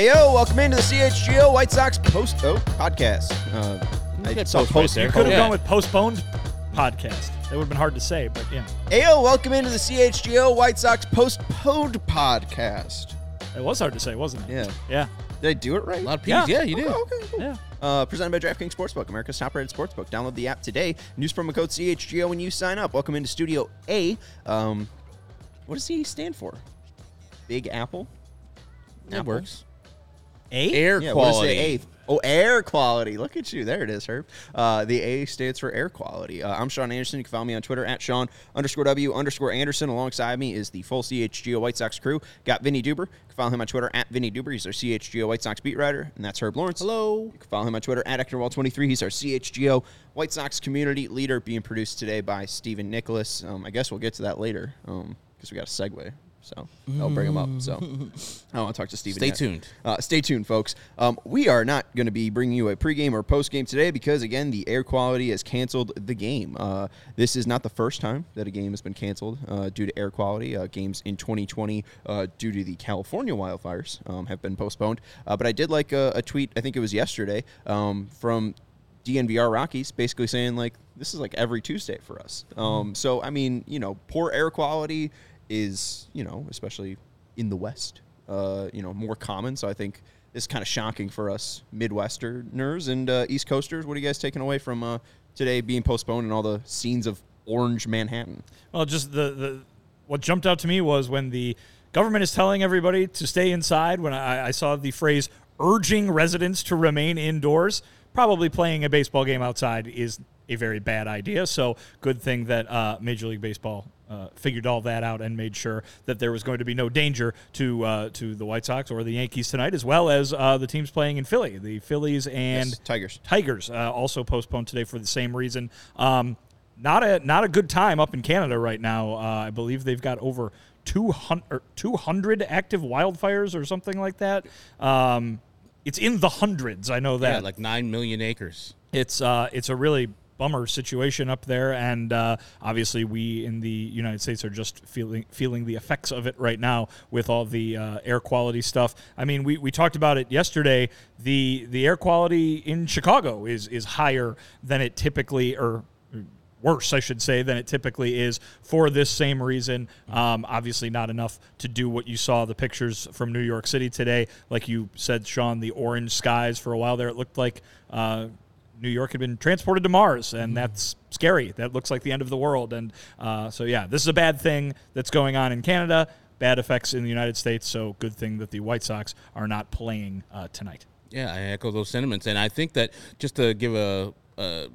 Ayo, welcome into the CHGO White Sox post oh podcast. Uh, I saw post right there. there. Could have Yeah. gone with postponed podcast. That would have been hard to say, but yeah, Ayo, welcome into the CHGO White Sox postponed podcast. it was hard to say, wasn't it? Yeah. Yeah. Did I do it right? A lot of P's. Yeah. You did. Okay, okay, cool. Yeah. Uh, presented by DraftKings Sportsbook, America's top-rated sportsbook. Download the app today. Use promo code CHGO when you sign up. Welcome into Studio A. Um, what does he stand for? Big Apple. That Apple? works. A? Air Yeah, what is quality. the A? Oh, air quality. Look at you. There it is, Herb. Uh, the A stands for air quality. Uh, I'm Sean Anderson. You can follow me on Twitter at Sean underscore W underscore Anderson. Alongside me is the full CHGO White Sox crew. Got Vinnie Duber. You can follow him on Twitter at Vinnie Duber. He's our CHGO White Sox beat writer. And that's Herb Lawrence. Hello. You can follow him on Twitter at Ectorwall23. He's our CHGO White Sox community leader, being produced today by Stephen Nicholas. Um, I guess we'll get to that later because we got a segue. So I'll bring them up. So I want to talk to Stephen. Stay yet. tuned. Uh, stay tuned, folks. Um, we are not going to be bringing you a pregame or postgame today because, again, the air quality has canceled the game. Uh, this is not the first time that a game has been canceled uh, due to air quality. Uh, games in 2020, uh, due to the California wildfires, um, have been postponed. Uh, but I did like a, a tweet, I think it was yesterday, um, from DNVR Rockies, basically saying, like, this is like every Tuesday for us. Um, so, I mean, you know, poor air quality is, you know, especially in the West, uh, you know, more common. So I think it's kind of shocking for us Midwesterners and uh, East Coasters. What are you guys taking away from uh, today being postponed and all the scenes of orange Manhattan? Well, just the, the what jumped out to me was when the government is telling everybody to stay inside. When I, I saw the phrase urging residents to remain indoors, probably playing a baseball game outside is a very bad idea. So, good thing that uh, Major League Baseball. Uh, figured all that out and made sure that there was going to be no danger to uh, to the White Sox or the Yankees tonight, as well as uh, the teams playing in Philly, the Phillies and Yes, Tigers. Tigers uh, also postponed today for the same reason. Um, not a not a good time up in Canada right now. Uh, I believe they've got over 200, or 200 active wildfires or something like that. Um, it's in the hundreds. I know that. Yeah, like nine million acres. it's uh, it's a really bummer situation up there, and uh, obviously we in the United States are just feeling feeling the effects of it right now with all the uh, air quality stuff. I mean, we, we talked about it yesterday. the The air quality in Chicago is is higher than it typically or worse, I should say, than it typically is for this same reason. Um, obviously, not enough to do what you saw the pictures from New York City today. Like you said, Sean, the orange skies for a while there, it looked like. Uh, New York had been transported to Mars, and that's scary. That looks like the end of the world. And uh, so, yeah, this is a bad thing that's going on in Canada, bad effects in the United States. So, good thing that the White Sox are not playing uh, tonight. Yeah, I echo those sentiments, and I think that just to give a, a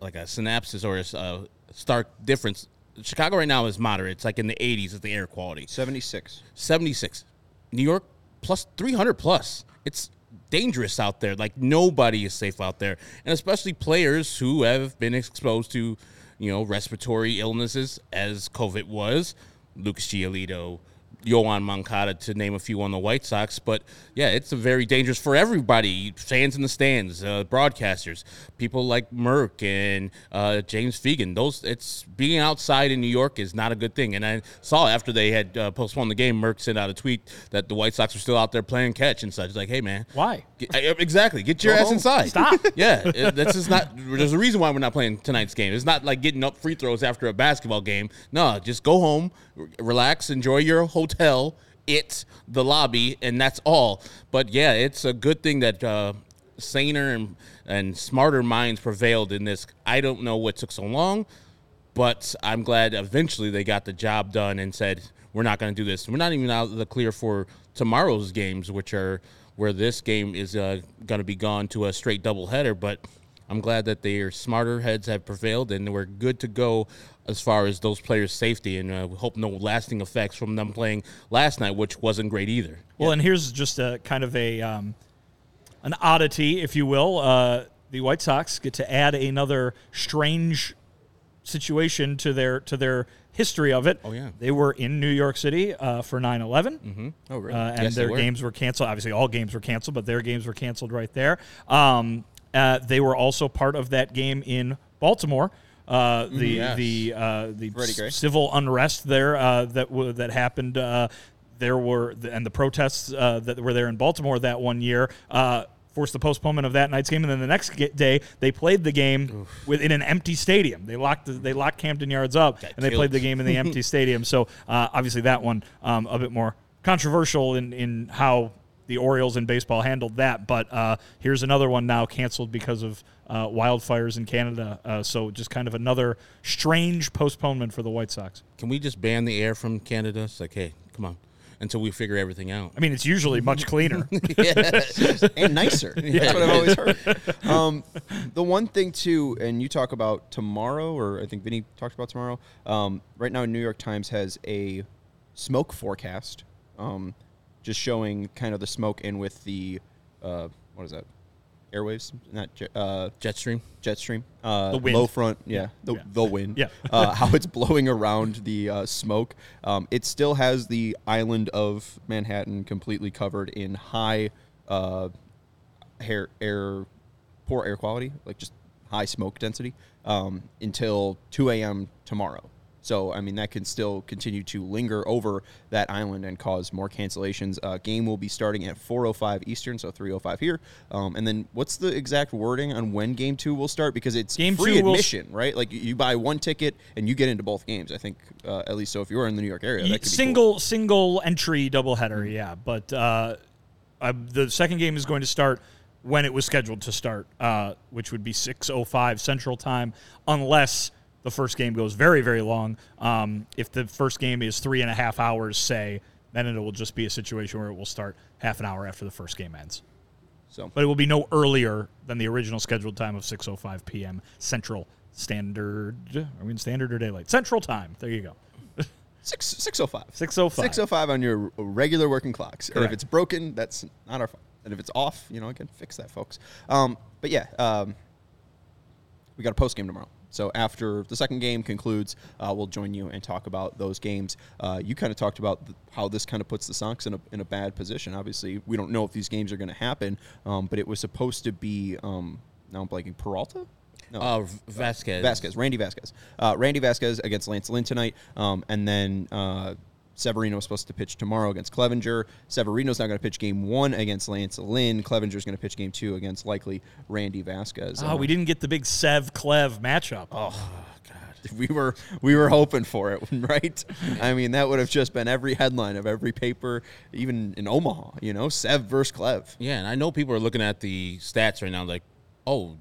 like a synopsis or a stark difference, Chicago right now is moderate. It's like in the 80s is the air quality. 76. 76. New York plus 300 plus. It's dangerous out there. Like nobody is safe out there, and especially players who have been exposed to, you know, respiratory illnesses as COVID was. Lucas Giolito, Yoán Moncada, to name a few on the White Sox. But yeah, it's a very dangerous for everybody. Fans in the stands, uh, broadcasters, people like Merck and uh, James Fegan. Those it's being outside in New York is not a good thing. And I saw after they had uh, postponed the game, Merck sent out a tweet that the White Sox were still out there playing catch and such. Like, hey man, Why? Get, uh, exactly. Get your Go ass home. inside. Stop. Yeah, it- this is not. There's a reason why we're not playing tonight's game. It's not like getting up free throws after a basketball game. No, just go home, relax, enjoy your hotel, It's the lobby, and that's all. But yeah, it's a good thing that uh, saner and and smarter minds prevailed in this. I don't know what took so long, but I'm glad eventually they got the job done and said we're not going to do this. We're not even out of the clear for tomorrow's games, which are where this game is uh, going to be gone to a straight doubleheader. But I'm glad that their smarter heads have prevailed and we're good to go as far as those players' safety. And uh, we hope no lasting effects from them playing last night, which wasn't great either. Well, and here's just a kind of a um, an oddity, if you will. Uh, the White Sox get to add another strange situation to their to their history of it. Oh, yeah. they were in New York City uh, for 9/11. Mm-hmm. Oh, really? Uh, and Yes, their were. games were canceled. Obviously, all games were canceled, but their games were canceled right there. Um, uh, they were also part of that game in Baltimore. Uh, the Yes. the uh, the Gray. civil unrest there uh, that w- that happened. Uh, there were and the protests uh, that were there in Baltimore that one year. Uh, forced the postponement of that night's game, and then the next day they played the game within an empty stadium. They locked the, they locked Camden Yards up, and they killed. played the game in the empty stadium. So uh, obviously that one um, a bit more controversial in in how the Orioles in baseball handled that. But uh, here's another one now canceled because of uh, wildfires in Canada. Uh, so just kind of another strange postponement for the White Sox. Can we just ban the air from Canada? It's like, hey, come on, until we figure everything out. I mean, it's usually much cleaner. and nicer. That's what I've always heard. Um, the one thing too, and you talk about tomorrow, or I think Vinny talked about tomorrow. Um, right now, New York Times has a smoke forecast, um, just showing kind of the smoke in with the uh, what is that? Airwaves, not jet, uh, Jetstream. jet stream, uh, The wind. low front, yeah, the, Yeah. the wind, Yeah. uh, how it's blowing around the uh, smoke. Um, it still has the island of Manhattan completely covered in high uh, air, air, poor air quality, like just high smoke density, um, until 2 a.m. tomorrow. So, I mean, that can still continue to linger over that island and cause more cancellations. Uh, game will be starting at 4:05 Eastern, so 3:05 here. Um, and then, what's the exact wording on when Game Two will start? Because it's Game free two will- admission, right? Like you- buy one ticket and you get into both games. I think, uh, at least so. If you are in the New York area, that could be cool. single single entry doubleheader, yeah. But uh, the second game is going to start when it was scheduled to start, uh, which would be six oh five Central Time, unless the first game goes very very long. Um, if the first game is three and a half hours, say, then it will just be a situation where it will start half an hour after the first game ends. So But it will be no earlier than the original scheduled time of 6:05 p.m. Central Standard. Are we in Standard or Daylight? Central Time. There you go. six six oh five. 6:05. 605 on your regular working clocks. And if it's broken, that's not our fault. And if it's off, you know, again, fix that, folks. Um, but yeah, um, we got a post game tomorrow. So after the second game concludes, uh, we'll join you and talk about those games. Uh, you kind of talked about th- how this kind of puts the Sox in a, in a bad position. Obviously, we don't know if these games are going to happen, um, but it was supposed to be. Um, now I'm blanking. Peralta. No. Uh, Vasquez. Vasquez, Randy Vasquez. Uh, Randy Vasquez against Lance Lynn tonight. Um, and then uh, Severino is supposed to pitch tomorrow against Clevinger. Severino's not going to pitch game one against Lance Lynn. Clevinger's going to pitch game two against likely Randy Vasquez. Oh, Uh, we didn't get the big Sev Clev matchup. Oh, God. we were we were hoping for it, right? I mean, that would have just been every headline of every paper, even in Omaha. You know, Sev versus Clev. Yeah, and I know people are looking at the stats right now, like, oh,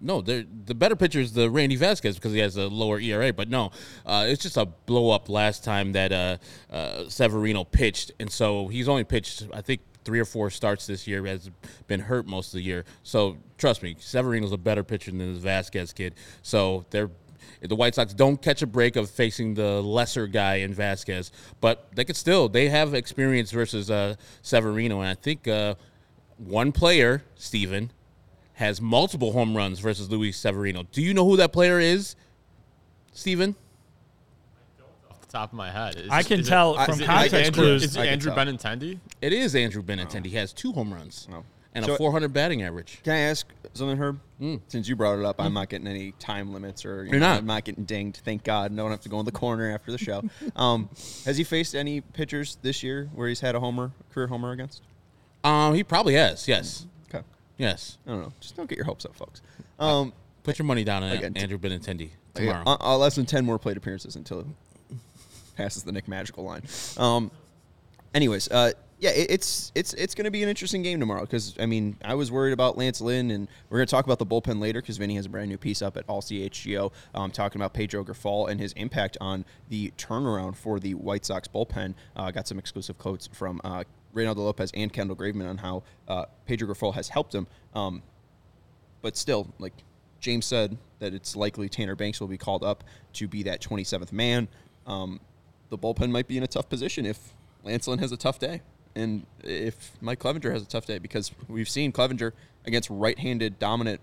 no, the better pitcher is the Randy Vasquez because he has a lower ERA. But no, uh, it's just a blow up last time that uh, uh, Severino pitched, and so he's only pitched, I think. Three or four starts this year has been hurt most of the year. So trust me, Severino's a better pitcher than this Vasquez kid. So they're the White Sox don't catch a break of facing the lesser guy in Vasquez, but they could still they have experience versus uh, Severino, and I think uh, one player, Steven, has multiple home runs versus Luis Severino. Do you know who that player is, Steven? off the top of my head. Is I can is it- tell I- from is it context Andrew, clues. Is it Andrew. Benintendi? It is Andrew Benintendi. He has two home runs Oh. and So- a 400 batting average. Can I ask something, Herb? Since you brought it up, I'm not getting any time limits or you You're know, not. I'm not getting dinged. Thank God. No one have to go in the corner after the show. um, has he faced any pitchers this year where he's had a homer, career homer against? Um, he probably has. Yes, Okay. Yes. I don't know. Just don't get your hopes up, folks. Um, Put your money down on Again, Andrew Benintendi yeah, tomorrow. uh, uh, less than 10 more plate appearances until it passes the Nick Magical line. Um, anyways, uh, yeah, it, it's it's it's going to be an interesting game tomorrow because I mean I was worried about Lance Lynn, and we're going to talk about the bullpen later because Vinny has a brand new piece up at All CHGO um, talking about Pedro Grifol and his impact on the turnaround for the White Sox bullpen. Uh, got some exclusive quotes from uh, Reynaldo Lopez and Kendall Graveman on how uh, Pedro Grifol has helped him. Um, but still, like James said, that it's likely Tanner Banks will be called up to be that 27th man. Um, the bullpen might be in a tough position if Lance Lynn has a tough day, and if Mike Clevinger has a tough day, because we've seen Clevinger against right-handed dominant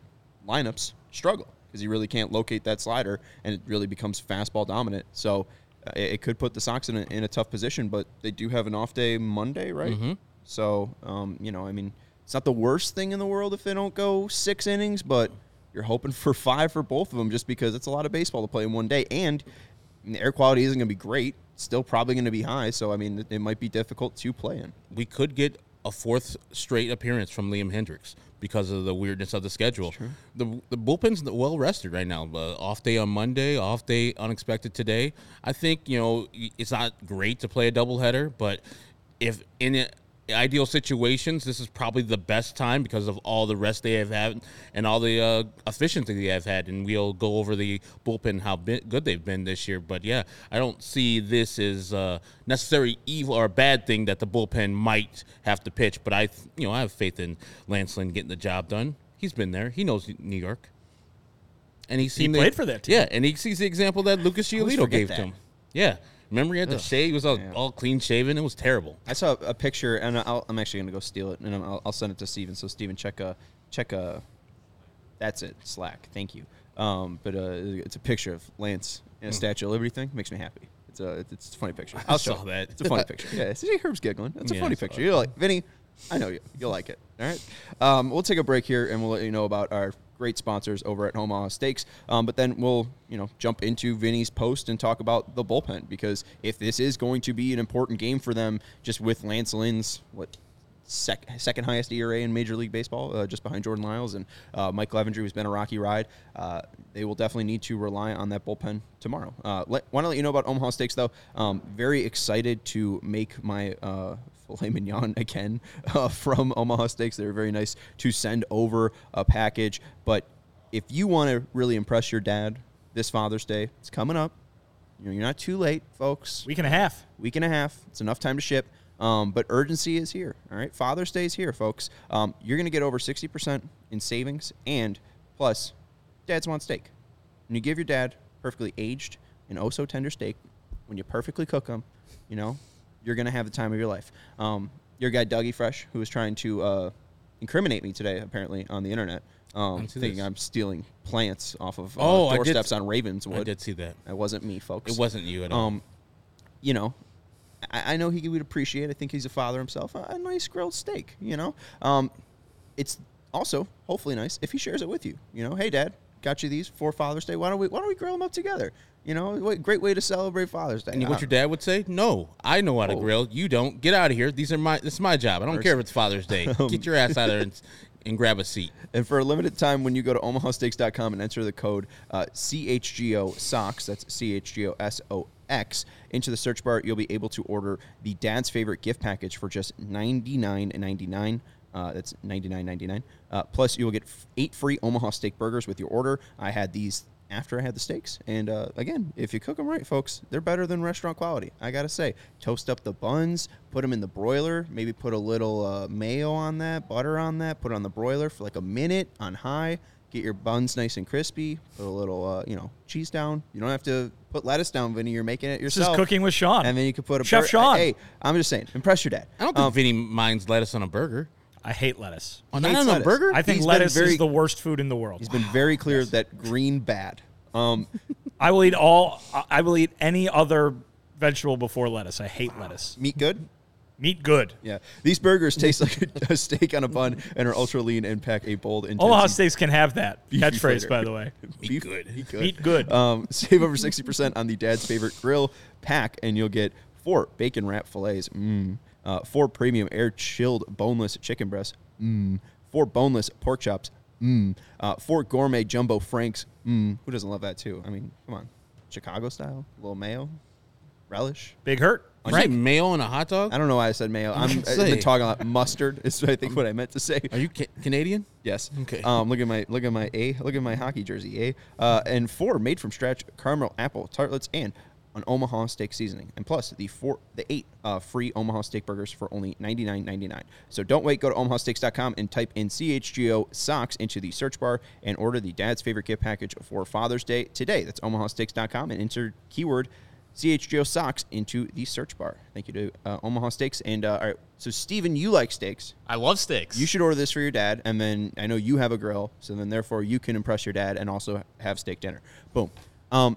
lineups struggle because he really can't locate that slider, and it really becomes fastball dominant. So it, it could put the Sox in a, in a tough position, but they do have an off day Monday, right? So um, you know, I mean, it's not the worst thing in the world if they don't go six innings, but you're hoping for five for both of them just because it's a lot of baseball to play in one day, and the air quality isn't going to be great. still probably going to be high. So I mean, it, it might be difficult to play in. we could get a fourth straight appearance from Liam Hendriks because of the weirdness of the schedule. The the bullpen's well rested right now. Uh, off day on Monday, off day unexpected today. I think you know it's not great to play a doubleheader, but if in a, ideal situations, this is probably the best time because of all the rest they have had and all the uh, efficiency they have had. And we'll go over the bullpen how good they've been this year. But yeah, I don't see this as uh, necessarily evil or a bad thing that the bullpen might have to pitch. But I, th- you know, I have faith in Lance Lynn getting the job done. He's been there. He knows New York. And he's seen the- played for that team. Yeah, and he sees the example that Lucas Giolito gave that. to him. Yeah. Remember he had to shave? He was all, all clean shaven. It was terrible. I saw a picture, and I'll, I'm actually going to go steal it, and I'll, I'll send it to Steven. So Steven, check a check a. That's it. Slack. Thank you. Um, but uh, it's a picture of Lance in a Statue of Liberty thing. Makes me happy. It's a it's a funny picture. I'll show saw it. that. It's a funny picture. Yeah. See, Herb's giggling. It's a Yeah, funny picture. You're like Vinny. I know you. You'll like it. All right. Um, we'll take a break here, and we'll let you know about our great sponsors over at Omaha Steaks. Um, but then we'll, you know, jump into Vinny's post and talk about the bullpen because if this is going to be an important game for them, just with Lance Lynn's what sec- second highest ERA in Major League Baseball, uh, just behind Jordan Lyles and uh, Mike Clevinger, who's been a rocky ride. Uh, they will definitely need to rely on that bullpen tomorrow. Uh, let, Want to let you know about Omaha Steaks, though. Um, very excited to make my uh, filet mignon again uh, from Omaha Steaks. They're very nice to send over a package. But if you want to really impress your dad this Father's Day, it's coming up. You know, you're not too late, folks Week and a half. week and a half. It's enough time to ship. Um, but urgency is here. All right, Father's Day is here, folks. Um, you're going to get over sixty percent in savings, and plus, dads want steak. When you give your dad perfectly aged and oh so tender steak, when you perfectly cook them, you know, you're going to have the time of your life. Um, your guy Dougie Fresh, who was trying to uh, incriminate me today, apparently on the internet, um, thinking this. I'm stealing plants off of uh, Oh, doorsteps on Ravenswood. I did see that. That wasn't me, folks. It wasn't you at all. Um, you know, I, I know he would appreciate. I think he's a father himself. A, a nice grilled steak. You know, um, it's also hopefully nice if he shares it with you. You know, hey dad, got you these for Father's Day. Why don't we Why don't we grill them up together? You know, what- great way to celebrate Father's Day. and Uh, what your dad would say? No, I know how to Oh. grill. You don't. Get out of here. These are my. This is my job. I don't care if it's Father's Day. Get your ass out of there and, and grab a seat. And for a limited time, when you go to omahasteaks.com and enter the code uh, CHGO SOX, that's CHGO S O X, into the search bar, you'll be able to order the dad's favorite gift package for just $99.99. Uh, that's $99.99. Uh, plus, you will get f- eight free Omaha steak burgers with your order. I had these after I had the steaks. And uh, again, if you cook them right, folks, they're better than restaurant quality. I got to say, toast up the buns, put them in the broiler, maybe put a little uh, mayo on that, butter on that, put it on the broiler for like a minute on high. Get your buns nice and crispy. Put a little, uh, you know, cheese down. You don't have to put lettuce down, Vinny. You're making it yourself. This yourself. is cooking with Sean. And then you can put a Chef bur- Sean. Hey, I'm just saying, impress your dad. I don't think Um, Vinny minds lettuce on a burger. I hate lettuce. Oh, hates not on a lettuce. burger. I think He's been lettuce very- is the worst food in the world. He's been very clear that green bad. Um, I will eat all. I- I will eat any other vegetable before lettuce. I hate lettuce. meat good. Meat good. Yeah, these burgers taste like a, a steak on a bun and are ultra lean and pack a bold, intense. Omaha Steaks can have that Beefy catchphrase, flavor. by the way. Beef good. Meat good. Meat good. Um, save over sixty percent on the dad's favorite grill pack, and you'll get four bacon wrap fillets, mm, uh, four premium air chilled boneless chicken breasts, mm, four boneless pork chops, mm, uh, four gourmet jumbo franks. Mm, who doesn't love that too? I mean, come on, Chicago style, a little mayo, relish. Big hurt. Did you say mayo on a hot dog? I don't know why I said mayo. I'm, gonna I've been talking about mustard. Is I think what I meant to say. Are you ca- Canadian? Yes. Okay. Um, look at my look at my A. Look at my hockey jersey. A. Uh, and four made from scratch caramel apple tartlets and an Omaha steak seasoning. And plus the four the eight uh, free Omaha steak burgers for only ninety nine ninety nine. So don't wait. Go to omahasteaks.com and type in CHGO socks into the search bar and order the dad's favorite gift package for Father's Day today. That's omahasteaks.com and enter keyword. CHGO socks into the search bar. Thank you to uh, Omaha Steaks. And uh, all right, so Steven, you like steaks. I love steaks. You should order this for your dad, and then I know you have a grill, so then therefore you can impress your dad and also have steak dinner. Boom. Um,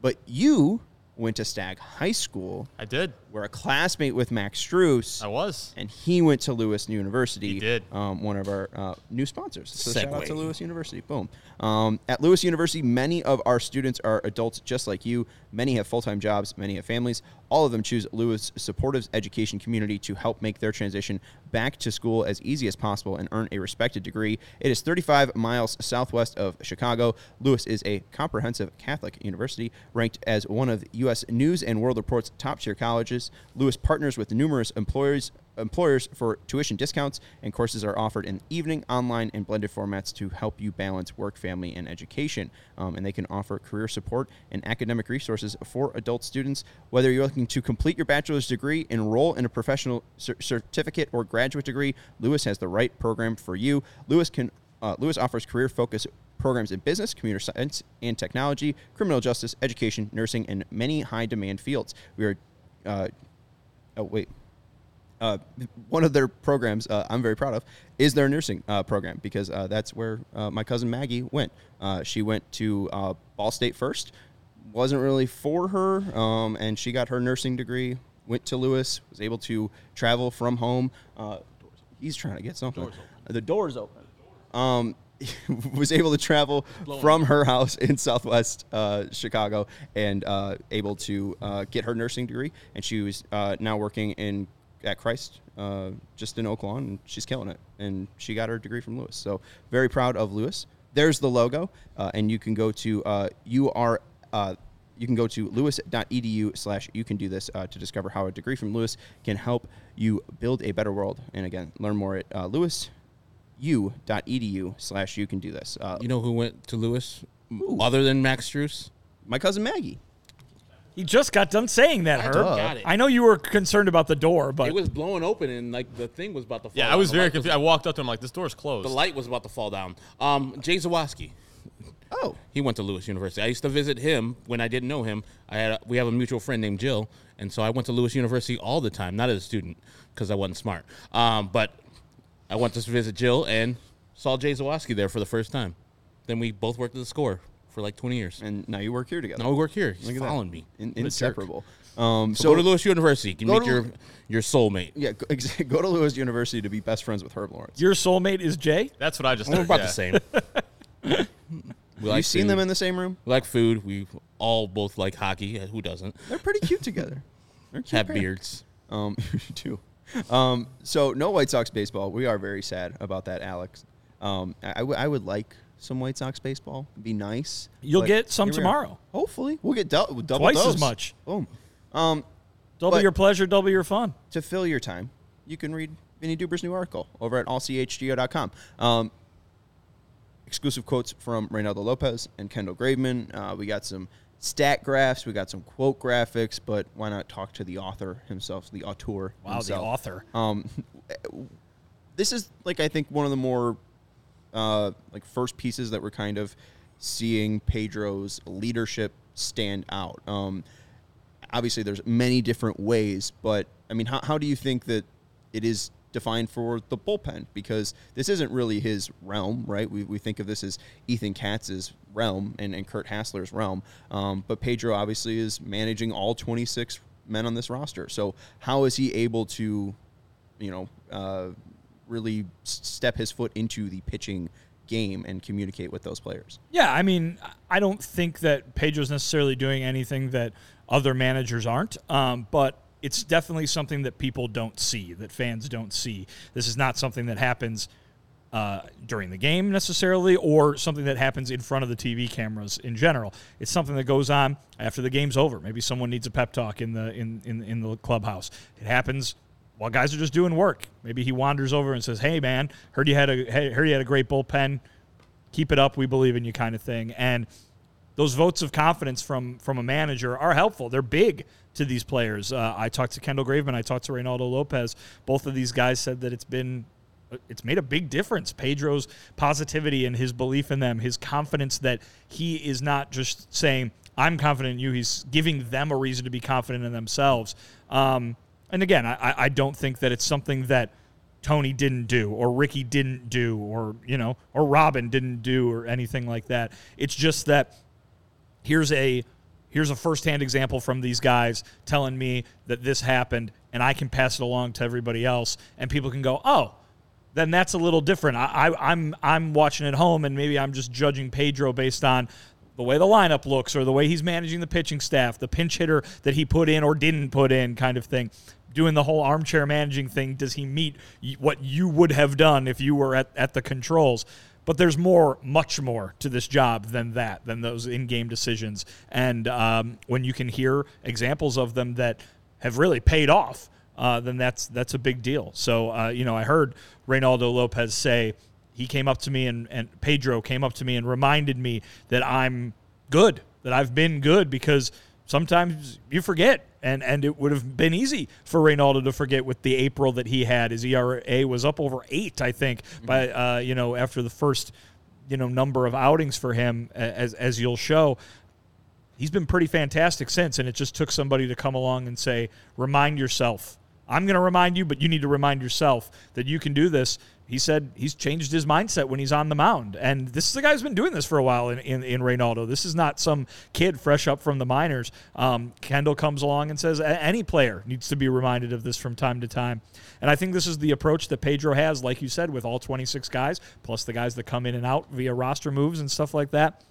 but you went to Stagg High School, I did. were a classmate with Max Strus. I was. and he went to Lewis University. He did. Um, one of our uh, new sponsors. So shout out to Lewis University. Boom. Um, at Lewis University, many of our students are adults just like you. Many have full time jobs. Many have families. All of them choose Lewis supportive education community to help make their transition back to school as easy as possible and earn a respected degree. It is 35 miles southwest of Chicago. Lewis is a comprehensive Catholic university ranked as one of U.S. News and World Report's top tier colleges. Lewis partners with numerous employers employers for tuition discounts and courses are offered in evening, online, and blended formats to help you balance work, family, and education. Um, and they can offer career support and academic resources for adult students. Whether you're looking to complete your bachelor's degree, enroll in a professional cer- certificate, or graduate degree, Lewis has the right program for you. Lewis can uh, Lewis offers career focused programs in business, computer science, and technology, criminal justice, education, nursing, and many high demand fields. We are, uh, oh wait, uh, one of their programs uh, I'm very proud of is their nursing uh, program because uh, that's where uh, my cousin Maggie went. Uh, she went to uh, Ball State first, wasn't really for her, um, and she got her nursing degree. Went to Lewis, was able to travel from home. Uh, he's trying to get something. The door's open. Um, was able to travel from her house in Southwest uh, Chicago and uh, able to uh, get her nursing degree. And she was uh, now working in at Christ, uh, just in Oak Lawn, and she's killing it. And she got her degree from Lewis. So very proud of Lewis. There's the logo, uh, and you can go to uh, you are. Uh, you can go to lewis.edu slash you can do this uh, to discover how a degree from Lewis can help you build a better world. And again, learn more at uh, lewisu.edu slash you can do this. Uh, You know who went to Lewis other than Max Strus? my cousin Maggie. He just got done saying that, Herb. got it. I know you were concerned about the door, but It was blowing open and like the thing was about to fall. Yeah, I was The very light confused. I walked up to him like, this door's closed. the light was about to fall down. Um, Jay Zawaski. Oh, He went to Lewis University. I used to visit him when I didn't know him. I had a, we have a mutual friend named Jill, and so I went to Lewis University all the time. Not as a student because I wasn't smart, um, but I went to visit Jill and saw Jay Zawaski there for the first time. Then we both worked at the score for like 20 years. and now you work here together. Now we work here. He's Look at following me. In, What inseparable. Um, So, so go to Lewis University. You can go meet to- your your soulmate. yeah, go, ex- go to Lewis University to be best friends with Herb Lawrence. your soulmate is Jay. That's what I just We're about yeah. the same. we Have you seen food. them in the same room? We like food. We all both like hockey. Uh, Who doesn't? They're pretty cute together. They're cute Have pair. beards. Um, you do. Um, so no White Sox baseball. We are very sad about that, Alex. Um, I, I w- I would like some White Sox baseball. It'd be nice. You'll but get some tomorrow. Hopefully, we'll get dou- double Twice as much. Boom. Um, Double your pleasure, double your fun. to fill your time, you can read Vinnie Duber's new article over at allchgo.com. Um, exclusive quotes from Reynaldo Lopez and Kendall Graveman. Uh, we got some stat graphs, we got some quote graphics, but why not talk to the author himself, the auteur Wow, himself. the author. Um, this is like I think one of the more uh, like first pieces that we're kind of seeing Pedro's leadership stand out. Um, obviously, there's many different ways, but I mean, how, how do you think that it is defined for the bullpen? Because this isn't really his realm, right? We, we think of this as Ethan Katz's realm and, and Curt Hasler's realm, um, but Pedro obviously is managing all 26 men on this roster. So how is he able to, you know, uh, really step his foot into the pitching game and communicate with those players? Yeah, I mean, I don't think that Pedro's necessarily doing anything that other managers aren't, um, but it's definitely something that people don't see, that fans don't see. This is not something that happens uh, during the game necessarily, or something that happens in front of the TV cameras in general. It's something that goes on after the game's over. Maybe someone needs a pep talk in the in in, in the clubhouse. It happens while guys are just doing work. Maybe he wanders over and says, "Hey, man, heard you had a heard you had a great bullpen. Keep it up. We believe in you," kind of thing. And those votes of confidence from from a manager are helpful. They're big to these players. Uh, I talked to Kendall Graveman. I talked to Reynaldo Lopez. Both of these guys said that it's been it's made a big difference. Pedro's positivity and his belief in them, his confidence that he is not just saying I'm confident in you. He's giving them a reason to be confident in themselves. Um, and again, I, I don't think that it's something that Tony didn't do or Ricky didn't do or you know or Robin didn't do or anything like that. It's just that here's a here's a firsthand example from these guys telling me that this happened, and I can pass it along to everybody else, and people can go, oh, then that's a little different. I, I'm I'm watching at home, and maybe I'm just judging Pedro based on the way the lineup looks or the way he's managing the pitching staff, the pinch hitter that he put in or didn't put in, kind of thing. Doing the whole armchair managing thing, does he meet what you would have done if you were at, at the controls? But there's more, much more to this job than that, than those in game decisions. And um, when you can hear examples of them that have really paid off, uh, then that's that's a big deal. So uh, you know, I heard Reynaldo Lopez say he came up to me and, and Pedro came up to me and reminded me that I'm good, that I've been good because sometimes you forget. And, and it would have been easy for Reynaldo to forget with the April that he had. His ERA was up over eight, I think, by uh, you know after the first you know number of outings for him, as as you'll show he's been pretty fantastic since, and it just took somebody to come along and say, remind yourself. I'm going to remind you, but you need to remind yourself that you can do this. He said he's changed his mindset when he's on the mound. And this is a guy who's been doing this for a while in, in, in Reynaldo. This is not some kid fresh up from the minors. Um, Kendall comes along and says any player needs to be reminded of this from time to time. And I think this is the approach that Pedro has, like you said, with all 26 guys, plus the guys that come in and out via roster moves and stuff like that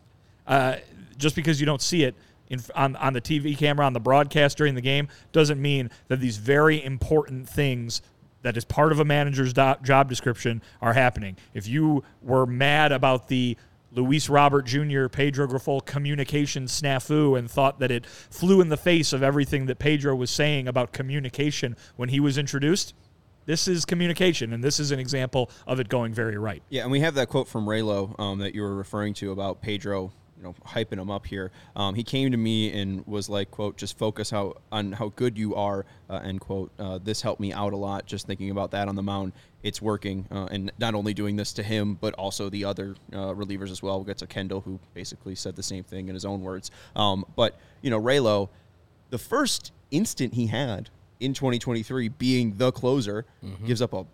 uh, just because you don't see it in, on, on the TV camera, on the broadcast during the game, doesn't mean that these very important things that is part of a manager's do- job description are happening. If you were mad about the Luis Robert Jr., Pedro Grifol communication snafu and thought that it flew in the face of everything that Pedro was saying about communication when he was introduced, this is communication, and this is an example of it going very right. Yeah, and we have that quote from Raylo um, that you were referring to about Pedro, you know, hyping him up here. Um, he came to me and was like, "quote Just focus how on how good you are." Uh, end quote. Uh, this helped me out a lot. Just thinking about that on the mound, it's working, uh, and not only doing this to him, but also the other uh, relievers as well. We'll get to Kendall, who basically said the same thing in his own words. Um, but you know, Raylo, the first instant he had in 2023 being the closer gives up a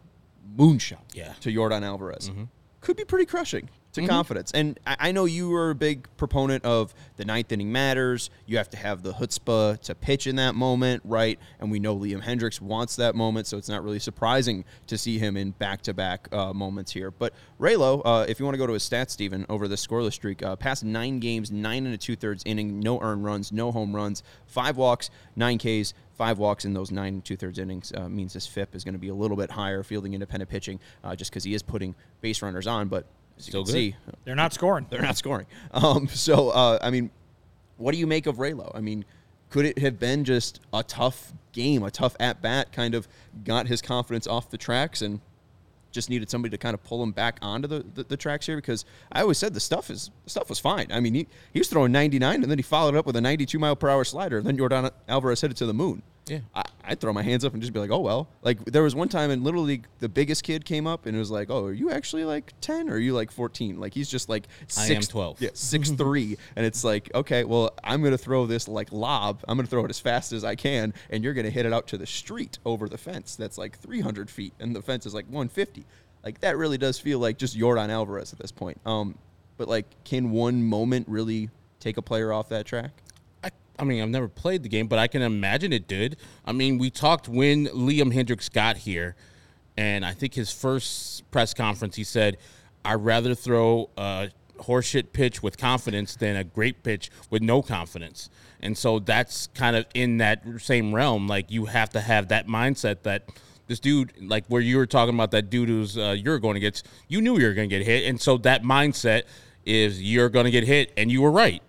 moonshot Yeah. to Yordan Alvarez. Could be pretty crushing to confidence. And I, I know you were a big proponent of the ninth inning matters. You have to have the chutzpah to pitch in that moment, right? And we know Liam Hendriks wants that moment, so it's not really surprising to see him in back-to-back uh, moments here. But Raylo, uh, if you want to go to his stats, Stephen, over the scoreless streak, uh, past nine games, nine and a two-thirds inning, no earned runs, no home runs, five walks, nine Ks, five walks in those nine and two thirds innings uh, means his FIP is going to be a little bit higher, fielding independent pitching, uh, just because he is putting base runners on. But Still can good. see, They're not scoring. they're not scoring. Um, so, uh, I mean, what do you make of Raylo? I mean, could it have been just a tough game, a tough at bat, kind of got his confidence off the tracks and just needed somebody to kind of pull him back onto the, the, the tracks here? Because I always said the stuff is the stuff was fine. I mean, he, he was throwing 99 and then he followed up with a 92 mile per hour slider. And then Yordan Alvarez hit it to the moon. Yeah. I, I'd throw my hands up and just be like, oh, well. Like, there was one time in Little League, the biggest kid came up and it was like, oh, are you actually like 10 or are you like 14? Like, he's just like I six, am 12. Yeah, six three, and it's like, okay, well, I'm gonna throw this like lob. I'm gonna throw it as fast as I can, and you're gonna hit it out to the street over the fence. That's like 300 feet, and the fence is like 150. Like that really does feel like just Yordan Alvarez at this point. Um, but like, can one moment really take a player off that track? I, mean, I've never played the game, but I can imagine it did. I mean, we talked when Liam Hendriks got here, and I think his first press conference, he said, I'd rather throw a horseshit pitch with confidence than a great pitch with no confidence. And so that's kind of in that same realm. Like, you have to have that mindset that this dude, like where you were talking about that dude who's uh, you're going to get, you knew you were going to get hit. And so that mindset is you're going to get hit, and you were right.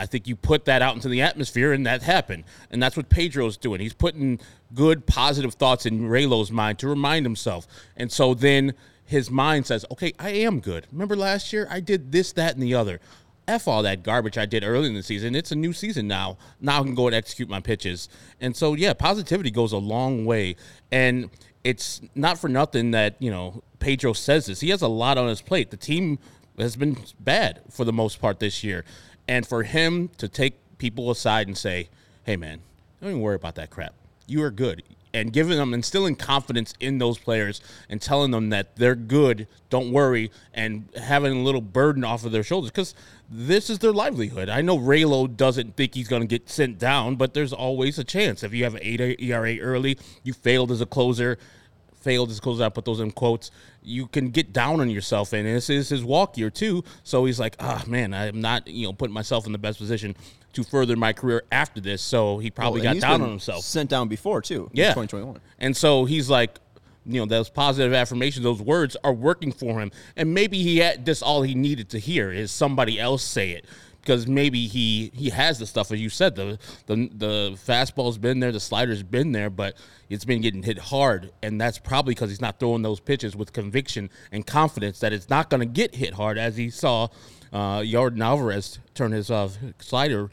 I think you put that out into the atmosphere, and that happened. And that's what Pedro's doing. He's putting good, positive thoughts in Raylo's mind to remind himself. And so then his mind says, okay, I am good. Remember last year? I did this, that, and the other. F all that garbage I did early in the season. It's a new season now. Now I can go and execute my pitches. And so, yeah, positivity goes a long way. And it's not for nothing that, you know, Pedro says this. He has a lot on his plate. The team has been bad for the most part this year. And for him to take people aside and say, hey, man, don't even worry about that crap. You are good. and giving them instilling confidence in those players and telling them that they're good, don't worry, and having a little burden off of their shoulders because this is their livelihood. I know Raylo doesn't think he's going to get sent down, but there's always a chance. If you have an 8 ERA early, you failed as a closer, failed as close I put those in quotes, you can get down on yourself. And this is his walk year, too. So he's like, ah, man, I'm not, you know, putting myself in the best position to further my career after this. So he probably Well, got down on himself. Sent down before too. Yeah. 2021. And so he's like, you know, those positive affirmations, those words are working for him. And maybe he had this all he needed to hear is somebody else say it. Because maybe he he has the stuff as you said the the the fastball's been there the slider's been there but it's been getting hit hard and that's probably because he's not throwing those pitches with conviction and confidence that it's not going to get hit hard as he saw uh, Yordan Alvarez turn his uh, slider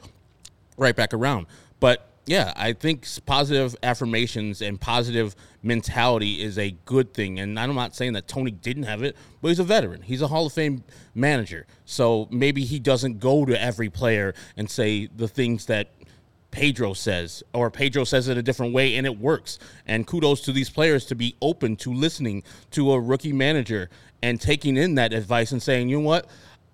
right back around. But yeah, I think positive affirmations and positive mentality is a good thing. And I'm not saying that Tony didn't have it, but he's a veteran. He's a Hall of Fame manager. So maybe he doesn't go to every player and say the things that Pedro says, or Pedro says it a different way, and it works. And kudos to these players to be open to listening to a rookie manager and taking in that advice and saying, you know what,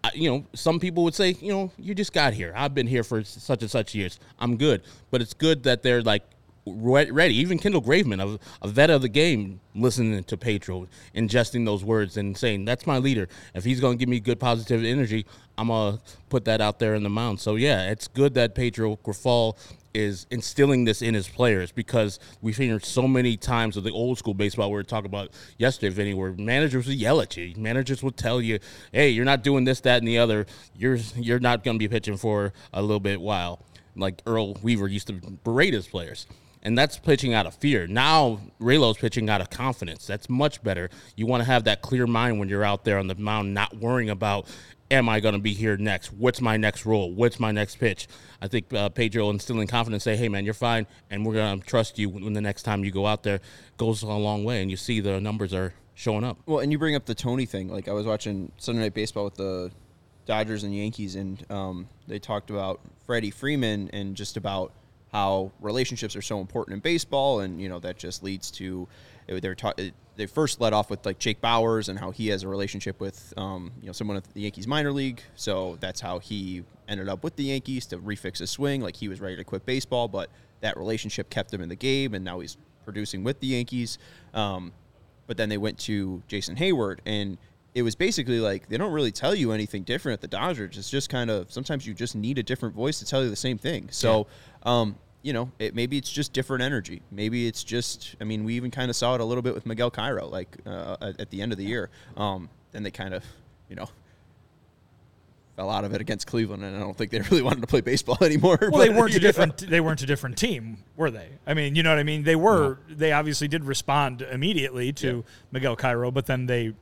I, you know, some people would say, you know, you just got here. I've been here for such and such years. I'm good. But it's good that they're like ready. Even Kendall Graveman, a, a vet of the game, listening to Pedro, ingesting those words and saying, that's my leader. If he's going to give me good positive energy, I'm to put that out there in the mound. So, yeah, it's good that Pedro Grifol is instilling this in his players because we've seen so many times of the old school baseball we were talking about yesterday, Vinny, where managers would yell at you. Managers would tell you, "Hey, you're not doing this, that, and the other. You're you're not to be pitching for a little bit while." Like Earl Weaver used to berate his players. And that's pitching out of fear. Now Raylo's pitching out of confidence. That's much better. You want to have that clear mind when you're out there on the mound, not worrying about am I going to be here next? What's my next role? What's my next pitch? I think uh, Pedro instilling confidence, say, hey, man, you're fine, and we're going to trust you when the next time you go out there goes a long way, and you see the numbers are showing up. Well, and you bring up the Tony thing. Like I was watching Sunday Night Baseball with the Dodgers and Yankees, and um, they talked about Freddie Freeman and just about how relationships are so important in baseball, and you know that just leads to they were ta- they first led off with like Jake Bauers and how he has a relationship with um, you know someone at the Yankees minor league, so that's how he ended up with the Yankees to refix his swing. Like he was ready to quit baseball, but that relationship kept him in the game, and now he's producing with the Yankees. Um, but then they went to Jason Heyward, and it was basically like they don't really tell you anything different at the Dodgers. It's just kind of sometimes you just need a different voice to tell you the same thing. So, um, you know, it, maybe it's just different energy. Maybe it's just. I mean, we even kind of saw it a little bit with Miguel Cairo, like uh, at, the end of the year. Um, then they kind of, you know. Fell out of it against Cleveland, and I don't think they really wanted to play baseball anymore. Well, but, they weren't a know. different. They weren't a different team, were they? I mean, you know what I mean. They were. They obviously did respond immediately to Miguel Cairo, but then they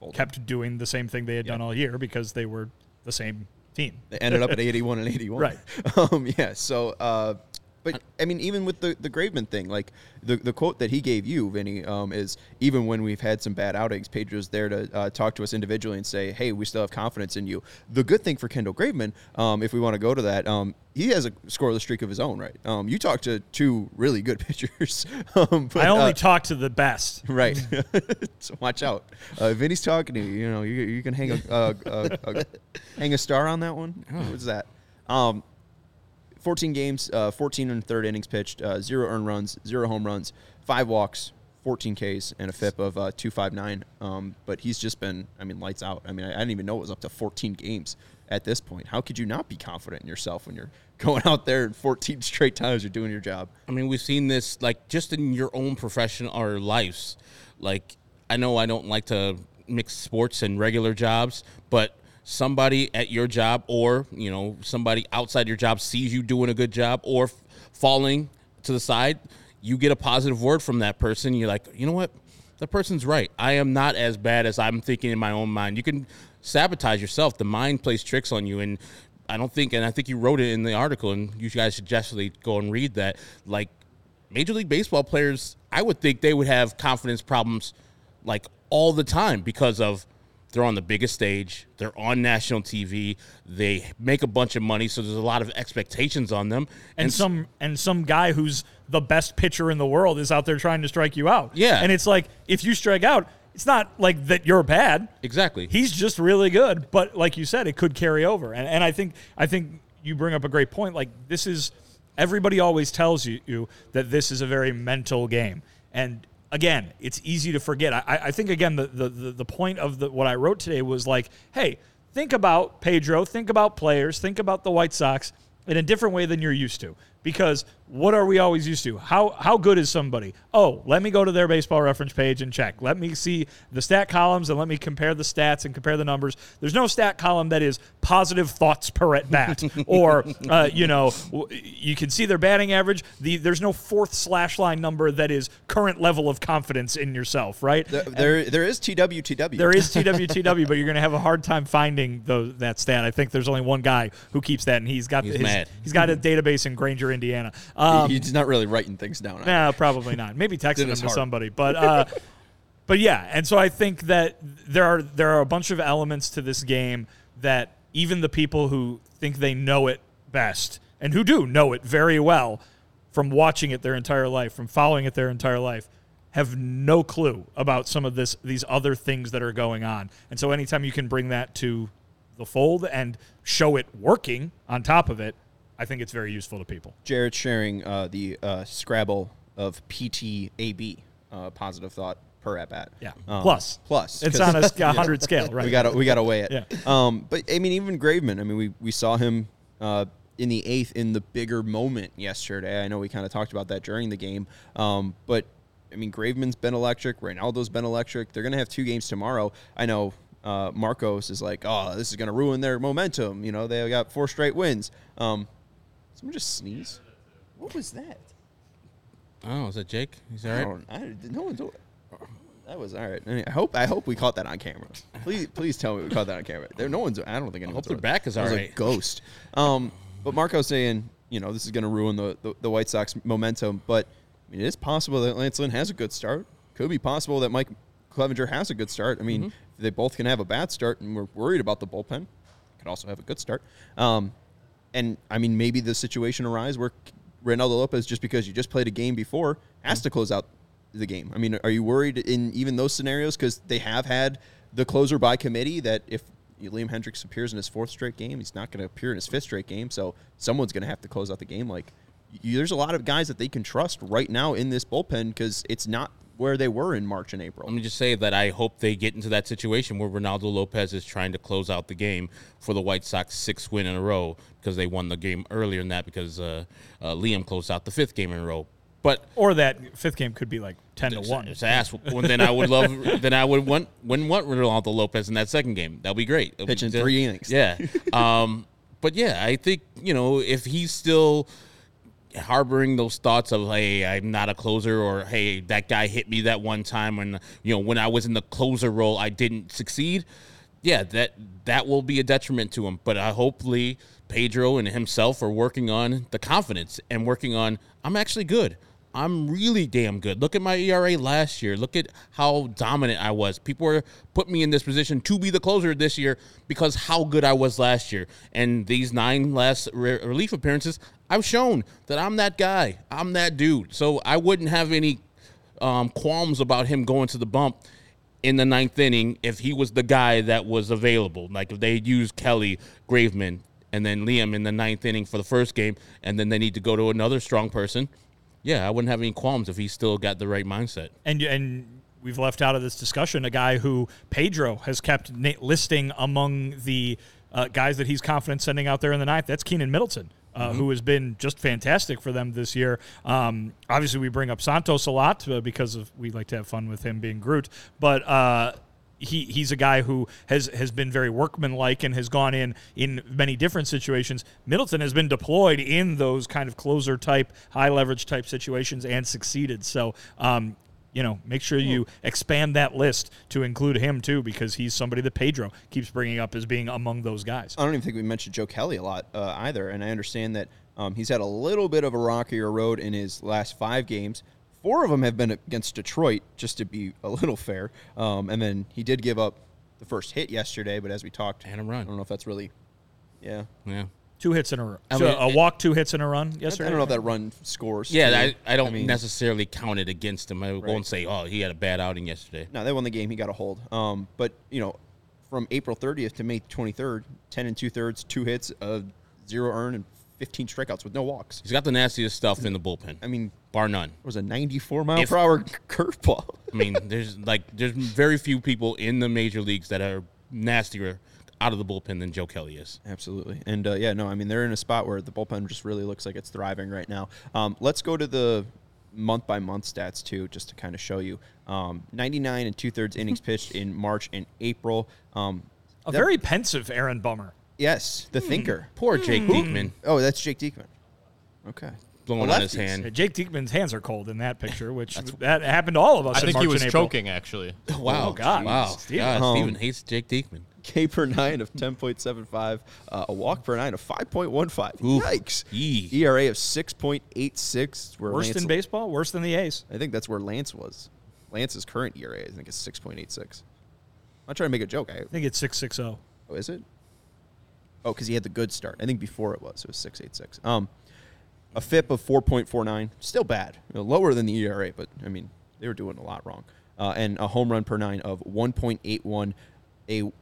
Folded. kept doing the same thing they had done all year because they were the same team. They ended up at 81 and 81. Right. Um, yeah. So, uh, but I mean, even with the the Graveman thing, like the the quote that he gave you, Vinny, um, is even when we've had some bad outings, Pedro's there to uh, talk to us individually and say, "Hey, we still have confidence in you." The good thing for Kendall Graveman, um, if we want to go to that, um, he has a scoreless streak of his own, right? Um, you talked to two really good pitchers. um, but, I only uh, talk to the best. Right. so watch out. Uh, if Vinny's talking to you, you know, you, you can hang a, uh, a, a hang a star on that one. What's that? Um, 14 games, uh, 14 and third innings pitched, uh, zero earned runs, zero home runs, five walks, 14 Ks, and a FIP of uh, 259. Um, but he's just been, I mean, lights out. I mean, I, I didn't even know it was up to 14 games at this point. How could you not be confident in yourself when you're going out there 14 straight times you're doing your job? I mean, we've seen this like just in your own profession or lives. Like, I know I don't like to mix sports and regular jobs, but somebody at your job or, you know, somebody outside your job sees you doing a good job or f- falling to the side, you get a positive word from that person. You're like, you know what? The person's right. I am not as bad as I'm thinking in my own mind. You can sabotage yourself. The mind plays tricks on you. And I don't think, and I think you wrote it in the article, and you guys should definitely go and read that. Like, Major League Baseball players, I would think they would have confidence problems like all the time because of they're on the biggest stage. They're on national TV. They make a bunch of money, so there's a lot of expectations on them. and s- some and some guy who's the best pitcher in the world is out there trying to strike you out. Yeah. And it's like if you strike out, it's not like that you're bad. exactly. He's just really good. But like you said, it could carry over. And and I think I think you bring up a great point. Like this is everybody always tells you, you that this is a very mental game. And again, it's easy to forget. I, I think again the, the the point of the what I wrote today was like, hey, think about Pedro, think about players, think about the White Sox in a different way than you're used to. Because what are we always used to? How how good is somebody? Oh, let me go to their baseball reference page and check. Let me see the stat columns and let me compare the stats and compare the numbers. There's no stat column that is positive thoughts per at bat, or uh, you know, you can see their batting average. The there's no fourth slash line number that is current level of confidence in yourself, right? There, there, there is TWTW. There is TWTW, but you're going to have a hard time finding those, that stat. I think there's only one guy who keeps that, and he's got He's his, mad. he's got a database in Granger, Indiana. Um, He's not really writing things down. no, probably not. Maybe texting in him to somebody, but uh, but yeah. And so I think that there are there are a bunch of elements to this game that even the people who think they know it best and who do know it very well from watching it their entire life, from following it their entire life, have no clue about some of this these other things that are going on. And so anytime you can bring that to the fold and show it working on top of it, I think it's very useful to people. Jared's sharing uh, the uh, Scrabble of PTAB, uh, positive thought per at bat. Yeah. Um, Plus. plus. It's on a 100 scale, right? We gotta we gotta weigh it. Yeah. Um, but I mean, even Graveman. I mean, we we saw him uh, in the eighth in the bigger moment yesterday. I know we kind of talked about that during the game. Um, but I mean, Graveman's been electric. Reynaldo's been electric. They're gonna have two games tomorrow. I know. Uh, Marcos is like, oh, this is going to ruin their momentum. You know, they got four straight wins. Um, someone just sneeze. What was that? oh, is that Jake? He's all I right. don't. I, no one's. That was all right. I hope. I hope we caught that on camera. Please, please tell me we caught that on camera. There, no one's. I don't think anyone's. their back is It was a right. ghost. Um, but Marco's saying, you know, this is going to ruin the, the the White Sox momentum. But I mean, it is possible that Lance Lynn has a good start. Could be possible that Mike Clevinger has a good start. I mean, Mm-hmm. they both can have a bad start, and we're worried about the bullpen. Could also have a good start. Um, and I mean, maybe the situation arise where Reynaldo Lopez, just because you just played a game before, has to close out the game. I mean, are you worried in even those scenarios because they have had the closer by committee that if Liam Hendriks appears in his fourth straight game, he's not going to appear in his fifth straight game, so someone's going to have to close out the game. Like, you, there's a lot of guys that they can trust right now in this bullpen because it's not where they were in March and April. Let me just say that I hope they get into that situation where Reynaldo Lopez is trying to close out the game for the White Sox six win in a row because they won the game earlier than that because uh, uh, Liam closed out the fifth game in a row. But Or that fifth game could be like 10 to 1. It's ass. Well, then I would love. then I would want wouldn't want Reynaldo Lopez in that second game. That'd be great. It'd Pitching three innings. Yeah. Um. But yeah, I think you know if he's still harboring those thoughts of hey I'm not a closer or hey that guy hit me that one time when you know when I was in the closer role I didn't succeed yeah that that will be a detriment to him but I hopefully Pedro and himself are working on the confidence and working on I'm actually good I'm really damn good. Look at my ERA last year. Look at how dominant I was. People were put me in this position to be the closer this year because how good I was last year. And these nine last re- relief appearances, I've shown that I'm that guy. I'm that dude. So I wouldn't have any um, qualms about him going to the bump in the ninth inning if he was the guy that was available. Like if they used Kelly, Graveman, and then Liam in the ninth inning for the first game, and then they need to go to another strong person. Yeah, I wouldn't have any qualms if he still got the right mindset. And and we've left out of this discussion a guy who Pedro has kept listing among the uh, guys that he's confident sending out there in the ninth. That's Keynan Middleton. Uh, Who has been just fantastic for them this year? Um, obviously, we bring up Santos a lot uh, because of we like to have fun with him being Groot. But uh, he he's a guy who has has been very workmanlike and has gone in in many different situations. Middleton has been deployed in those kind of closer type, high leverage type situations and succeeded. So. Um, you know, make sure you expand that list to include him too, because he's somebody that Pedro keeps bringing up as being among those guys. I don't even think we mentioned Joe Kelly a lot uh, either, and I understand that um, he's had a little bit of a rockier road in his last five games. Four of them have been against Detroit, just to be a little fair, um, and then he did give up the the first hit yesterday, but as we talked, And a I run. I don't know if that's really, yeah. Yeah. Two hits in a run. I So mean, a it- walk, two hits in a run yesterday? I yesterday. don't know if that run scores. Yeah, too. I, I don't mean, necessarily count it against him. I Right. won't say, oh, he had a bad outing yesterday. No, they won the game. He got a hold. Um, but you know, from April 30th to May 23rd, 10 and two thirds, two hits, uh, zero earn, and 15 strikeouts with no walks. He's got the nastiest stuff in the bullpen, I mean, bar none. it was a 94 mile If- per hour curveball. I mean, there's like there's very few people in the major leagues that are nastier out of the bullpen than Joe Kelly is. Absolutely. And uh, yeah, no, I mean, they're in a spot where the bullpen just really looks like it's thriving right now. Um, let's go to the month by month stats, too, just to kind of show you. Um, 99 and two thirds innings pitched in March and April. Um, a that- very pensive Aaron Bummer. Yes, the thinker. Poor Jake Diekman Oh, that's Jake Diekman. Okay. blowing on his lefties. Hand. Jake Diekman's hands are cold in that picture, which that happened to all of us. I in think March he was choking actually. Wow, Oh, God. wow, Steven. God, Um, Steven hates Jake Diekman. K per nine of 10.75, uh, a walk per nine of 5.15. Oof. Yikes. Yee. ERA of 6.86. Where Worse Lance, than baseball, worse than the A's. I think that's where Lance was. Lance's current ERA, I think, is 6.86. I'm not trying to make a joke. I, I think it's six six zero. oh, is it? Oh, because he had the good start. I think before it was. It was 6.86. Um, a FIP of 4.49. Still bad. You know, lower than the ERA, but, I mean, they were doing a lot wrong. Uh, and a home run per nine of 1.81, a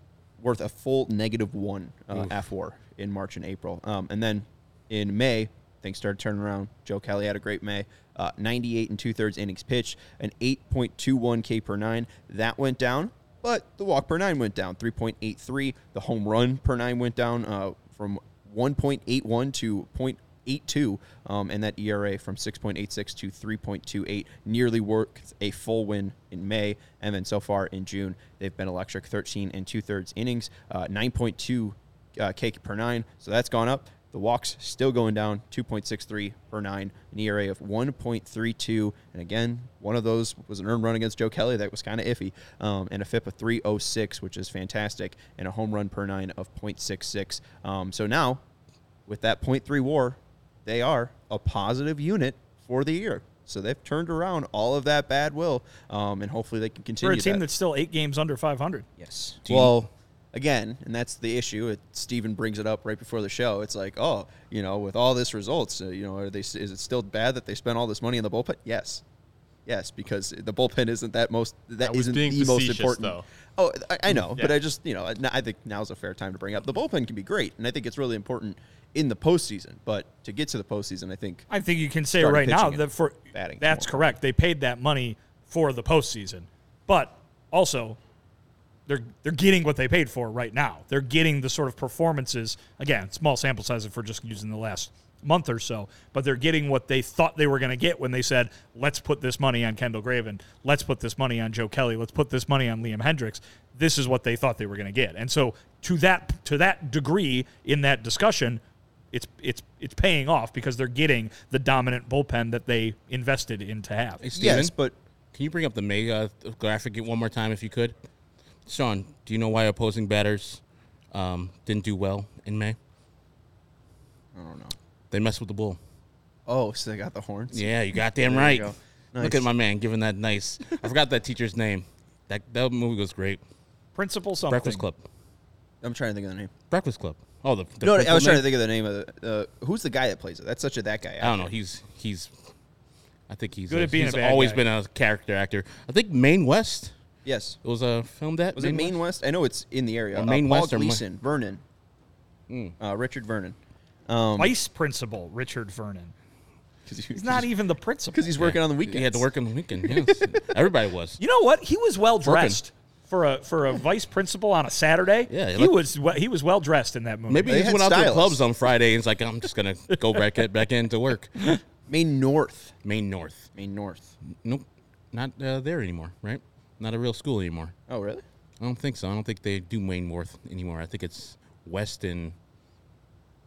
worth a full negative one uh, fWAR in March and April. Um, and then in May, things started turning around. Joe Kelly had a great May. Uh, 98 and two thirds innings pitched, an 8.21 K per nine. That went down, but the walk per nine went down 3.83. The home run per nine went down uh, from 1.81 to 0.82, um, and that ERA from 6.86 to 3.28 nearly worked a full win in May, and then so far in June they've been electric, 13 and two thirds innings, uh, 9.2 uh, K per nine, so that's gone up. The walks still going down, 2.63 per nine, an ERA of 1.32. And again, one of those was an earned run against Joe Kelly that was kind of iffy, um, and a FIP of 306, which is fantastic, and a home run per nine of 0.66. Um, so now, with that 0.3 war, they are a positive unit for the year. So they've turned around all of that bad will, um, and hopefully they can continue. For a team that. that's still eight games under five hundred. Yes. Do you- well, again, and that's the issue. It, Steven brings it up right before the show. It's like, oh, you know, with all this results, uh, you know, are they? Is it still bad that they spent all this money in the bullpen? Yes. Yes, because the bullpen isn't that most that I was isn't being the most important. though. Oh, I, I know, but I just you know I I think now's a fair time to bring up the bullpen can be great, and I think it's really important in the postseason. But to get to the postseason, I think I think you can say right now that for batting that's more. correct. They paid that money for the postseason, but also they're they're getting what they paid for right now. They're getting the sort of performances. Again, small sample size if we're just using the last month or so, but they're getting what they thought they were going to get when they said, "Let's put this money on Kendall Graveman. Let's put this money on Joe Kelly. Let's put this money on Liam Hendriks." This is what they thought they were going to get, and so to that to that degree in that discussion, it's it's it's paying off because they're getting the dominant bullpen that they invested in to have. Hey, Steven, yes, but can you bring up the May uh, graphic one more time if you could? Sean, do you know why opposing batters um, didn't do well in May? I don't know. They messed with the bull. Oh, so they got the horns. Yeah, you goddamn There you right. go. Look at my man giving that nice. I forgot that teacher's name. That that movie was great. Principal something. Breakfast Club. I'm trying to think of the name. Breakfast Club. Oh, the, the no, I principal was trying to think of the name of the. Uh, who's the guy that plays it? That's such a that guy. I don't know. He's he's. I think he's Good a- at being a he's bad always guy. been a character actor. I think Maine West. Yes. It was a film that Was it Maine West? I know it's in the area. Or Uh, Maine Paul West or Ma- Gleason, Vernon, uh, Richard Vernon. Um, Vice Principal Richard Vernon. He's not even the principal. because he's working on the weekend. He had to work on the weekend. Yes, everybody was. You know what? He was well dressed for a for a vice principal on a Saturday. Yeah, he he looked- was he was well dressed in that movie. Maybe They he just had went out to the clubs on Friday and he's like, I'm just gonna go back get back into work. Maine North. Maine North. Maine North. Nope, not uh, there anymore. Right? Not a real school anymore. Oh, really? I don't think so. I don't think they do Maine North anymore. I think it's West and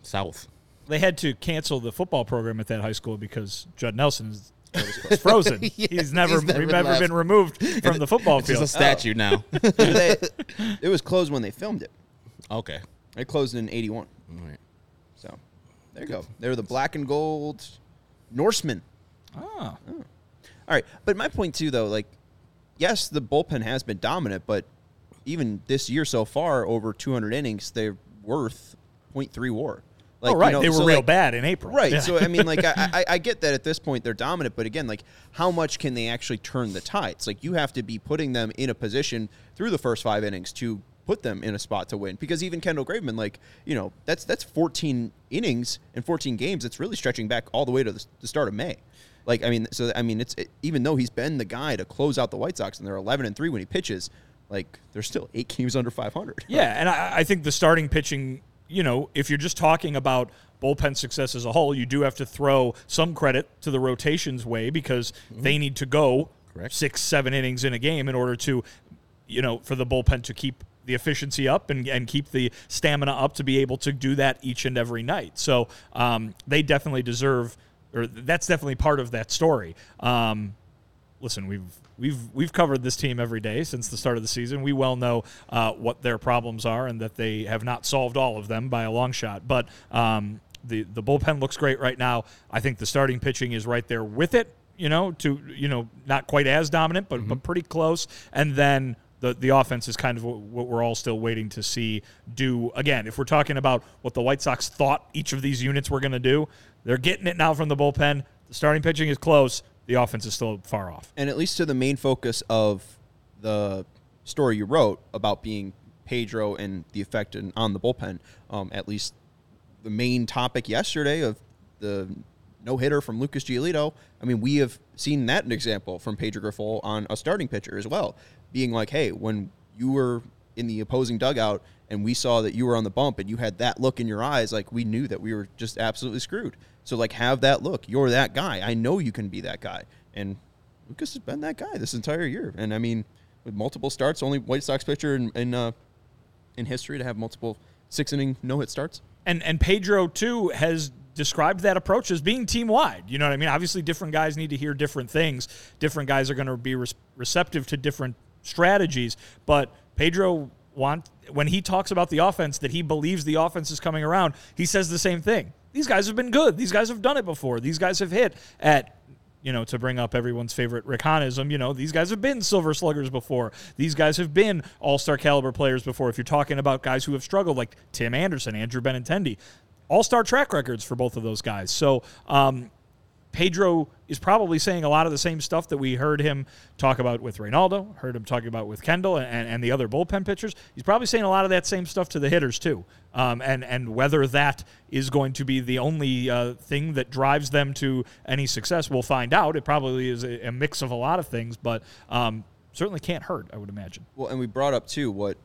South. they had to cancel the football program at that high school because Judd Nelson is, is frozen. he's never he's never never been removed from the football It's just field. a statue now. They- it was closed when they filmed it. okay. It closed in '81. All right. So there you go. They were the black and gold Norsemen. Ah. All right, but my point too, though, like, yes, the bullpen has been dominant, but even this year so far, over 200 innings, they're worth 0.3 WAR. Oh, right. you know, they were so, real like, bad in April. Right. Yeah. So I mean, like I, I, I get that at this point they're dominant, but again, like how much can they actually turn the tides? Like you have to be putting them in a position through the first five innings to put them in a spot to win. Because even Kendall Graveman, like you know, that's that's 14 innings and 14 games. It's really stretching back all the way to the, the start of May. Like I mean, so I mean, it's it, even though he's been the guy to close out the White Sox and they're 11 and three when he pitches, like they're still eight games under 500. Yeah, and I, I think the starting pitching, you know, if you're just talking about bullpen success as a whole, you do have to throw some credit to the rotations way because they need to go Correct. six, seven innings in a game in order to, you know, for the bullpen to keep the efficiency up and, and keep the stamina up to be able to do that each and every night. So um, they definitely deserve, or that's definitely part of that story. Um, listen, we've we've we've covered this team every day since the start of the season. We well know uh, what their problems are and that they have not solved all of them by a long shot. But um, the the bullpen looks great right now. I think the starting pitching is right there with it. You know, to you know, not quite as dominant, but but pretty close. And then. The, the offense is kind of what we're all still waiting to see do again. If we're talking about what the White Sox thought each of these units were going to do, they're getting it now from the bullpen. The starting pitching is close. The offense is still far off. and at least to the main focus of the story you wrote about being Pedro and the effect in, on the bullpen, um, at least the main topic yesterday of the no hitter from Lucas Giolito. I mean, we have seen that an example from Pedro Grifol on a starting pitcher as well, being like, hey, when you were in the opposing dugout and we saw that you were on the bump and you had that look in your eyes, like we knew that we were just absolutely screwed. So like have that look. You're that guy. I know you can be that guy. And Lucas has been that guy this entire year. And I mean, with multiple starts, only White Sox pitcher in in, uh, in history to have multiple six inning no hit starts. and and Pedro too has described that approach as being team wide. You know what I mean? Obviously, different guys need to hear different things. Different guys are going to be receptive to different strategies. But Pedro want when he talks about the offense that he believes the offense is coming around. He says the same thing. These guys have been good. These guys have done it before. These guys have hit at you know, to bring up everyone's favorite Rick Hahnism, you know, these guys have been silver sluggers before. These guys have been all star caliber players before. If you're talking about guys who have struggled, like Tim Anderson, Andrew Benintendi, all star track records for both of those guys. So, um, Pedro is probably saying a lot of the same stuff that we heard him talk about with Reynaldo, heard him talking about with Kendall and, and the other bullpen pitchers. He's probably saying a lot of that same stuff to the hitters too. Um, and and whether that is going to be the only uh, thing that drives them to any success, we'll find out. It probably is a, a mix of a lot of things, but um, certainly can't hurt. I would imagine. Well, and we brought up too what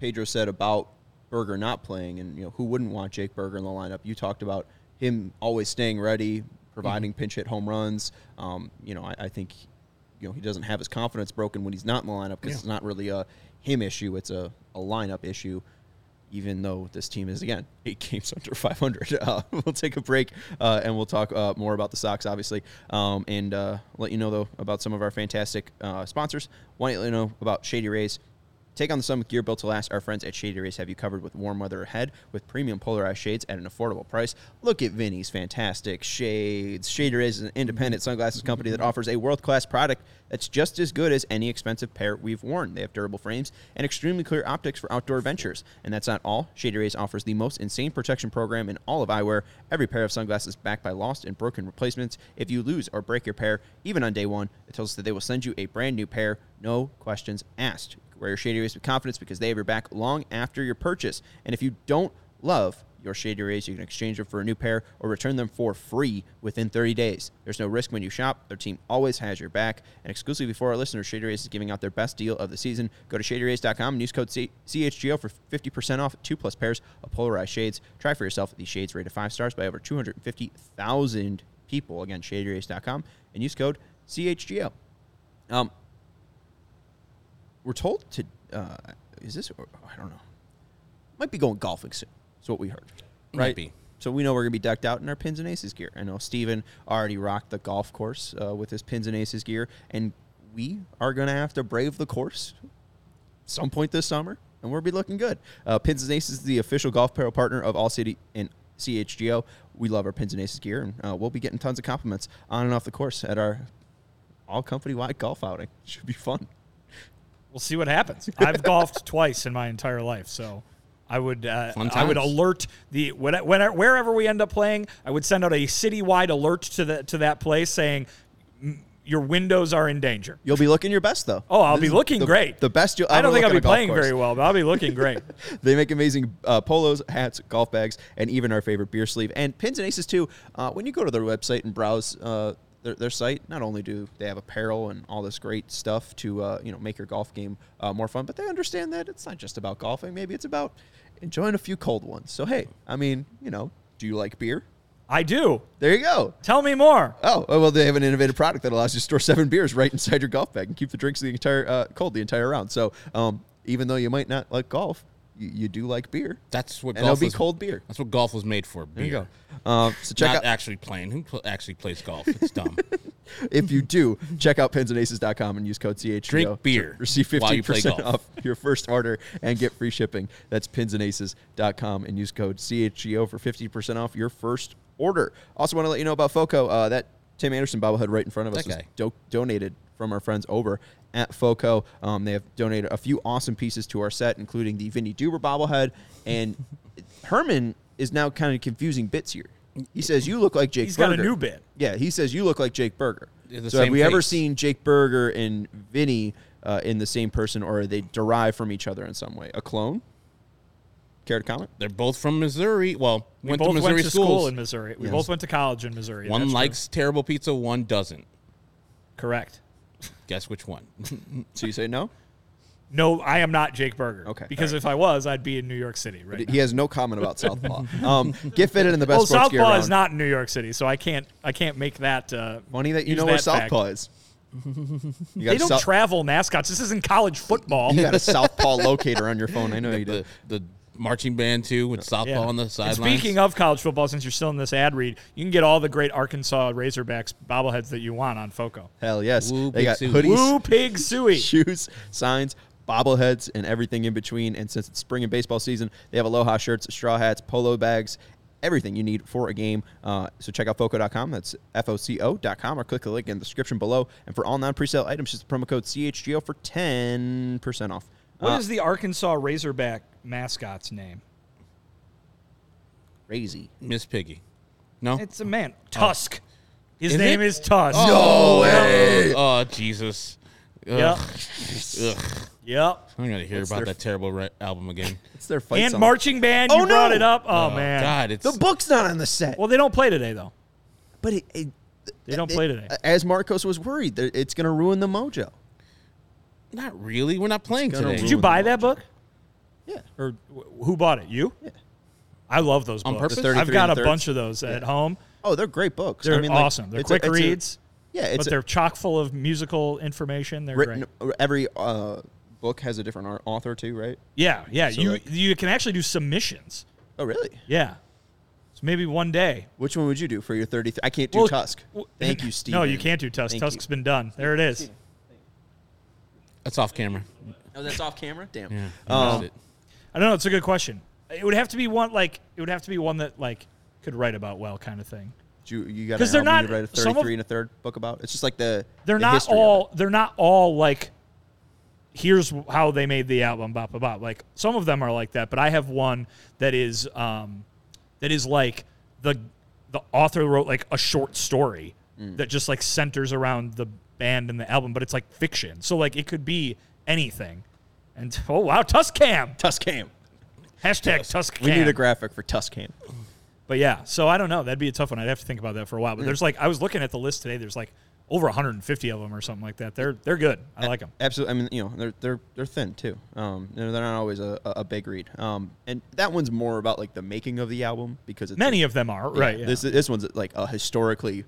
Pedro said about Burger not playing, and you know who wouldn't want Jake Burger in the lineup. You talked about him always staying ready, providing pinch hit home runs. Um, you know, I, I think you know he doesn't have his confidence broken when he's not in the lineup because it's not really a him issue; it's a, a lineup issue. Even though this team is again eight games under 500, uh, we'll take a break uh, and we'll talk uh, more about the Sox, obviously, um, and uh, let you know though about some of our fantastic uh, sponsors. Want to let you know about Shady Rays. Take on the sun with gear built to last. Our friends at Shady Rays have you covered with warm weather ahead with premium polarized shades at an affordable price. Look at Vinnie's fantastic shades. Shady Rays is an independent sunglasses company that offers a world class product that's just as good as any expensive pair we've worn. They have durable frames and extremely clear optics for outdoor adventures. And that's not all. Shady Rays offers the most insane protection program in all of eyewear. Every pair of sunglasses backed by lost and broken replacements. If you lose or break your pair, even on day one, it tells us that they will send you a brand new pair, no questions asked. Wear your Shady Rays with confidence because they have your back long after your purchase. And if you don't love your Shady Rays, you can exchange them for a new pair or return them for free within 30 days. There's no risk when you shop. Their team always has your back. And exclusively for our listeners, Shady Rays is giving out their best deal of the season. Go to shadyrays.com and use code CHGO for 50% off two plus pairs of polarized shades. Try for yourself these shades rated five stars by over 250,000 people. Again, shadyrays.com and use code CHGO. Um, we're told to uh, is this I don't know might be going golfing soon. That's what we heard, Might right? be. So we know we're gonna be decked out in our pins and aces gear. I know Steven already rocked the golf course uh, with his pins and aces gear, and we are gonna have to brave the course some point this summer, and we'll be looking good. Uh, pins and aces is the official golf apparel partner of All City and CHGO. We love our pins and aces gear, and uh, we'll be getting tons of compliments on and off the course at our all company wide golf outing. Should be fun. We'll see what happens. I've golfed twice in my entire life, so I would uh, I would alert the when, when, wherever we end up playing. I would send out a citywide alert to the to that place saying "Mm, your windows are in danger. You'll be looking your best though. Oh, I'll This be looking the- great. The best you'll I don't think look I'll be playing course. very well, but I'll be looking great. They make amazing uh, polos, hats, golf bags, and even our favorite beer sleeve and pins and aces too. Uh, when you go to their website and browse uh, their, their site, not only do they have apparel and all this great stuff to uh, you know make your golf game uh, more fun, but they understand that it's not just about golfing. Maybe it's about enjoying a few cold ones. So hey, I mean, you know, do you like beer? I do. There you go. Tell me more. Oh, oh, well, they have an innovative product that allows you to store seven beers right inside your golf bag and keep the drinks the entire uh, cold the entire round. So, um, even though you might not like golf, you, you do like beer. That's what and it'll be was- cold beer. That's what golf was made for. Beer. There you go. Um, so check Not out actually playing. Who pl- actually plays golf? It's dumb. if you do check out pinsandaces.com and use code CHGO. Drink beer receive while 15% golf. off your first order and get free shipping. That's pinsandaces.com and use code CHGO for 50% off your first order. Also want to let you know about FOCO. Uh, that Tim Anderson bobblehead right in front of us was do- donated from our friends over at FOCO. Um, they have donated a few awesome pieces to our set, including the Vinnie Duber bobblehead. And Herman is now kind of confusing bits here. He says, You look like Jake He's got a new bit. Yeah, he says, You look like Jake Burger. The So have same we ever seen Jake Burger and Vinnie uh, in the same person, or are they derived from each other in some way? A clone? Care to comment? They're both from Missouri. Well, We went both to Missouri went to schools. school in Missouri. We Yes. both went to college in Missouri. one That's true. likes terrible pizza, one doesn't. correct. Guess which one? So you say no? No, I am not Jake Burger. Okay, Because all if I was, I'd be in New York City right now. He has no comment about Southpaw. um, get fitted in the best Well, sports Southpaw around. is not in New York City, so I can't I can't make that. Uh, Funny that you know where that fact. Southpaw is. You got, They don't South- travel mascots. This isn't college football. you got a Southpaw locator on your phone. I know you do. the the marching band too with softball Yeah. on the And sidelines. Speaking of college football, since you're still in this ad read, you can get all the great Arkansas Razorbacks bobbleheads that you want on FOCO. Hell yes. Woo, they got Sue. hoodies. Woo pig suey. shoes, signs, bobbleheads, and everything in between. And since it's spring and baseball season, they have aloha shirts, straw hats, polo bags, everything you need for a game. Uh, so check out foco.com. That's F-O-C-O.com or click the link in the description below. And for all non-presale items, just the promo code CHGO for 10% off. What uh, is the Arkansas Razorback mascot's name? crazy? Miss Piggy. No. It's a man. Tusk. His Is name it? is Tusk. oh, oh Jesus. Ugh. Yep. Ugh. Yep. I'm gonna hear What's about their- that terrible re- album again. It's their fight And song. marching band. Oh, you brought no! it up. Oh, Oh, man. God, it's The book's not on the set. Well, they don't play today though. but it, it, They don't it- play today. As Marcos was worried, it's going to ruin the mojo. Not really. We're not playing today. Did you buy that book? Yeah. Or wh- who bought it? You? Yeah. I love those On books. purpose? The I've 33 got and a thirds. bunch of those at home. Oh, they're great books. They're I mean, like, awesome. They're it's a- quick it's a- reads, yeah, it's but a- they're chock full of musical information. They're written. great. Every uh, book has a different ar- author too, right? Yeah, yeah. So, you like- you can actually do submissions. Oh, really? Yeah. So maybe one day. Which one would you do for your 33? I can't do Well, Tusk. w- Thank you, Steve. No, you can't do Tusk. Thank Tusk's you. been done. There it is. That's off camera. Oh, that's off camera. Damn. Yeah. Um. I don't know. It's a good question. It would have to be one like it would have to be one that like could write about well, kind of thing. You, you got 'Cause an they're not- write a some of- 33 and a third book about? It's just like the They're the not all. They're not all like. Here's how they made the album. Bop bop bop. Like some of them are like that, but I have one that is um, that is like the the author wrote like a short story Mm. that just like centers around the band and the album, but it's like fiction. So like it could be anything. And oh wow, Tuskcam Tuskcam. hashtag Tuskcam. We need a graphic for Tuskcam. But yeah, so I don't know. That'd be a tough one. I'd have to think about that for a while. But there's like I was looking at the list today. There's like over 150 of them or something like that. They're they're good. I like them. Absolutely. I mean, you know, they're they're they're thin too. Um, you know, they're not always a, a big read. Um, and that one's more about like the making of the album because it's Many of them are yeah, right. Yeah. This this one's like a historically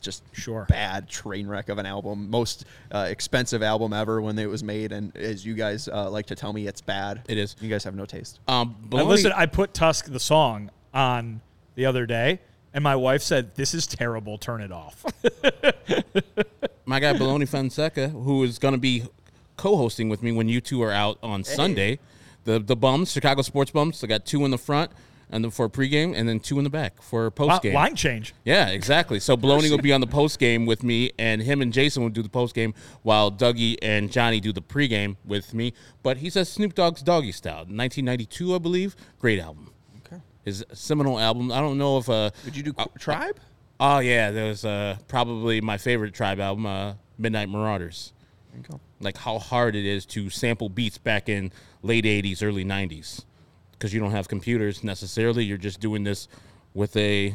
just Sure. bad train wreck of an album, most uh, expensive album ever when it was made. And as you guys uh, like to tell me, it's bad. It is. You guys have no taste. Um, I Bologna- listened. I put Tusk the song on the other day, and my wife said, "This is terrible. Turn it off." my guy Baloney Fonseca, who is going to be co-hosting with me when you two are out on Sunday. The the bums, Chicago sports bums. I got two in the front. And then for pregame, and then two in the back for postgame. line change. Yeah, exactly. So Baloney will be on the post game with me, and him and Jason will do the post game, while Dougie and Johnny do the pregame with me. But he says Snoop Dogg's Doggy Style, 1992, I believe. Great album. Okay. His seminal album. I don't know if uh Would you do Qu- Tribe? oh yeah, there was uh probably my favorite Tribe album, uh, Midnight Marauders. There you go. Like how hard it is to sample beats back in late 80s, early 90s, because you don't have computers necessarily. You're just doing this with a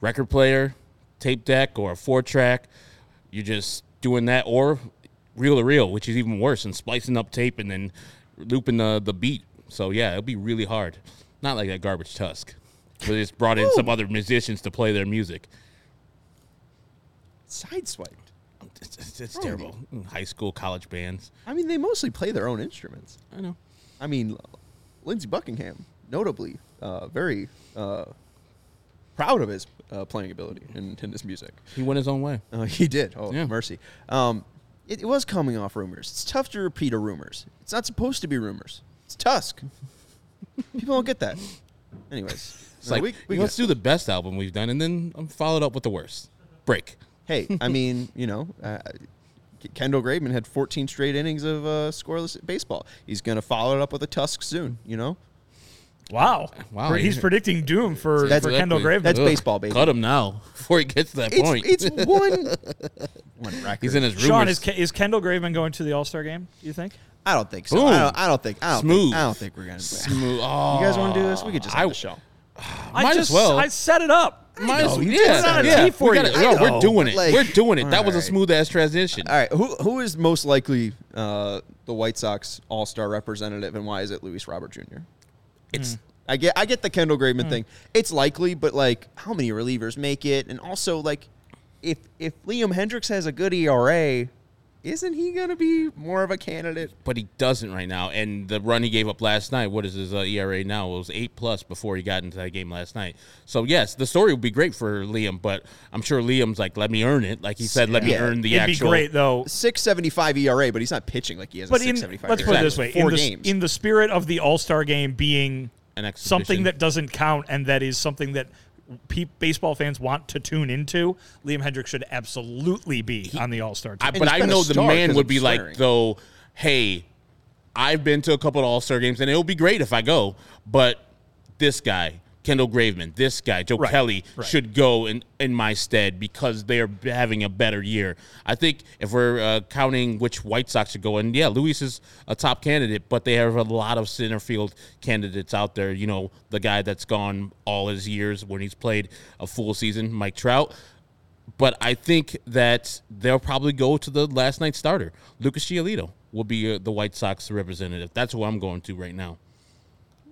record player, tape deck, or a four track. You're just doing that, or reel to reel, which is even worse, and splicing up tape and then looping the, the beat. So yeah, it'll be really hard. Not like that garbage tusk. Where they just brought in some other musicians to play their music. Sideswiped. It's, it's, it's terrible. High school, college bands. I mean, they mostly play their own instruments. I know. I mean, Lindsey Buckingham, notably, uh, very uh, proud of his uh, playing ability in, in his music. He went his own way. Uh, he did. Oh, Yeah. mercy. Um, it, it was coming off rumors. It's tough to repeat a rumors. It's not supposed to be rumors. It's Tusk. People don't get that. Anyways, It's no, like we, we let's do the best album we've done, and then um, follow it up with the worst. Break. hey, I mean, you know, uh, Kendall Graveman had 14 straight innings of uh, scoreless baseball. He's going to follow it up with a Tusk soon. You know, Wow, Wow. He's predicting doom for, That's- for Kendall Exactly. Graveman. That's baseball, baby. Cut him now before he gets to that it's point. it's one one record. He's in his room. Sean, is, Ke- is Kendall Graveman going to the All Star game? Do you think? I don't think so. Boom. I don't, I don't think. I don't Smooth. Think, I don't think we're gonna. smooth. Oh, You guys want to do this? We could just I- have the show. I Might as just, well. I set it up. Might as well. you Yeah, did set it yeah. up. Tea for We gotta- you. no, I we're doing it. like- we're doing it. That was a smooth ass transition. All right, who who is most likely uh, the White Sox All Star representative, and why is it Luis Robert Jr.? It's I get I get the Kendall Graveman thing. It's likely, but like, how many relievers make it? And also, like, if if Liam Hendriks has a good ERA, isn't he gonna be more of a candidate? but he doesn't right now. And the run he gave up last night, what is his uh, ERA now? It was eight plus before he got into that game last night. So yes, the story would be great for Liam, but I'm sure Liam's like, let me earn it. Like he said, let me Yeah. earn the It'd actual. be great though. Six seventy five ERA, but he's not pitching like he has. But a in, six seventy five. let's put it this way: four in the, games. in the spirit of the All Star game being An something that doesn't count and that is something that pe- baseball fans want to tune into, Liam Hendriks should absolutely be on the All Star I, but I know the man man 'cause would of be like, though, hey, I've been to a couple of All Star games, and it'll be great if I go. But this guy, Kendall Graveman, this guy, Joe Right, Kelly, right. should go in, in my stead because they're having a better year. I think if we're uh, counting which White Sox should go, and yeah, Luis is a top candidate, but they have a lot of center field candidates out there. You know, the guy that's gone all his years when he's played a full season, Mike Trout but I think that they'll probably go to the last night starter. Lucas Giolito will be uh, the White Sox representative. That's who I'm going to right now.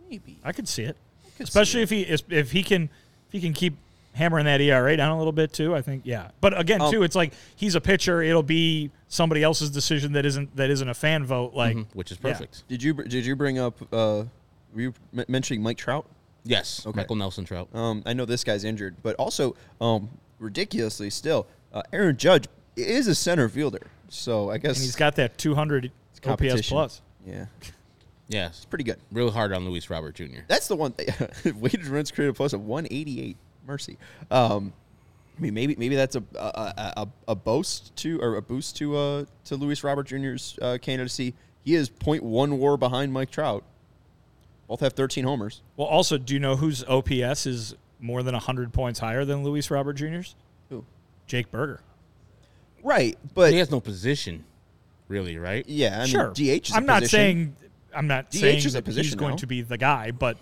maybe. I could see it, especially if he is- if he can if he can keep hammering that ERA down a little bit too. I think yeah. But again, Um, too, it's like he's a pitcher. It'll be somebody else's decision that isn't that isn't a fan vote. Like Mhm, which is yeah. perfect. Did you did you bring up? Uh, were you m- mentioning Mike Trout? Yes, Okay. Michael Nelson Trout. Um, I know this guy's injured, but also um, ridiculously still, uh, Aaron Judge is a center fielder. So I guess and he's got that 200 OPS plus. Yeah, Yes, pretty good. real hard on Luis Robert Jr. That's the one. weighted runs created plus of 188. Mercy. Um, I mean, maybe maybe that's a a, a, a, a boast to or a boost to uh to Luis Robert Jr.'s uh, candidacy. He is 0.1 WAR behind Mike Trout. Both have 13 homers. Well, also, do you know whose OPS is more than 100 points higher than Luis Robert Jr.'s? Who? Jake Burger. Right, but He has no position, really, right? yeah, I mean, sure. DH is. I'm a not position. saying I'm not DH saying is a that he's going now. to be the guy, but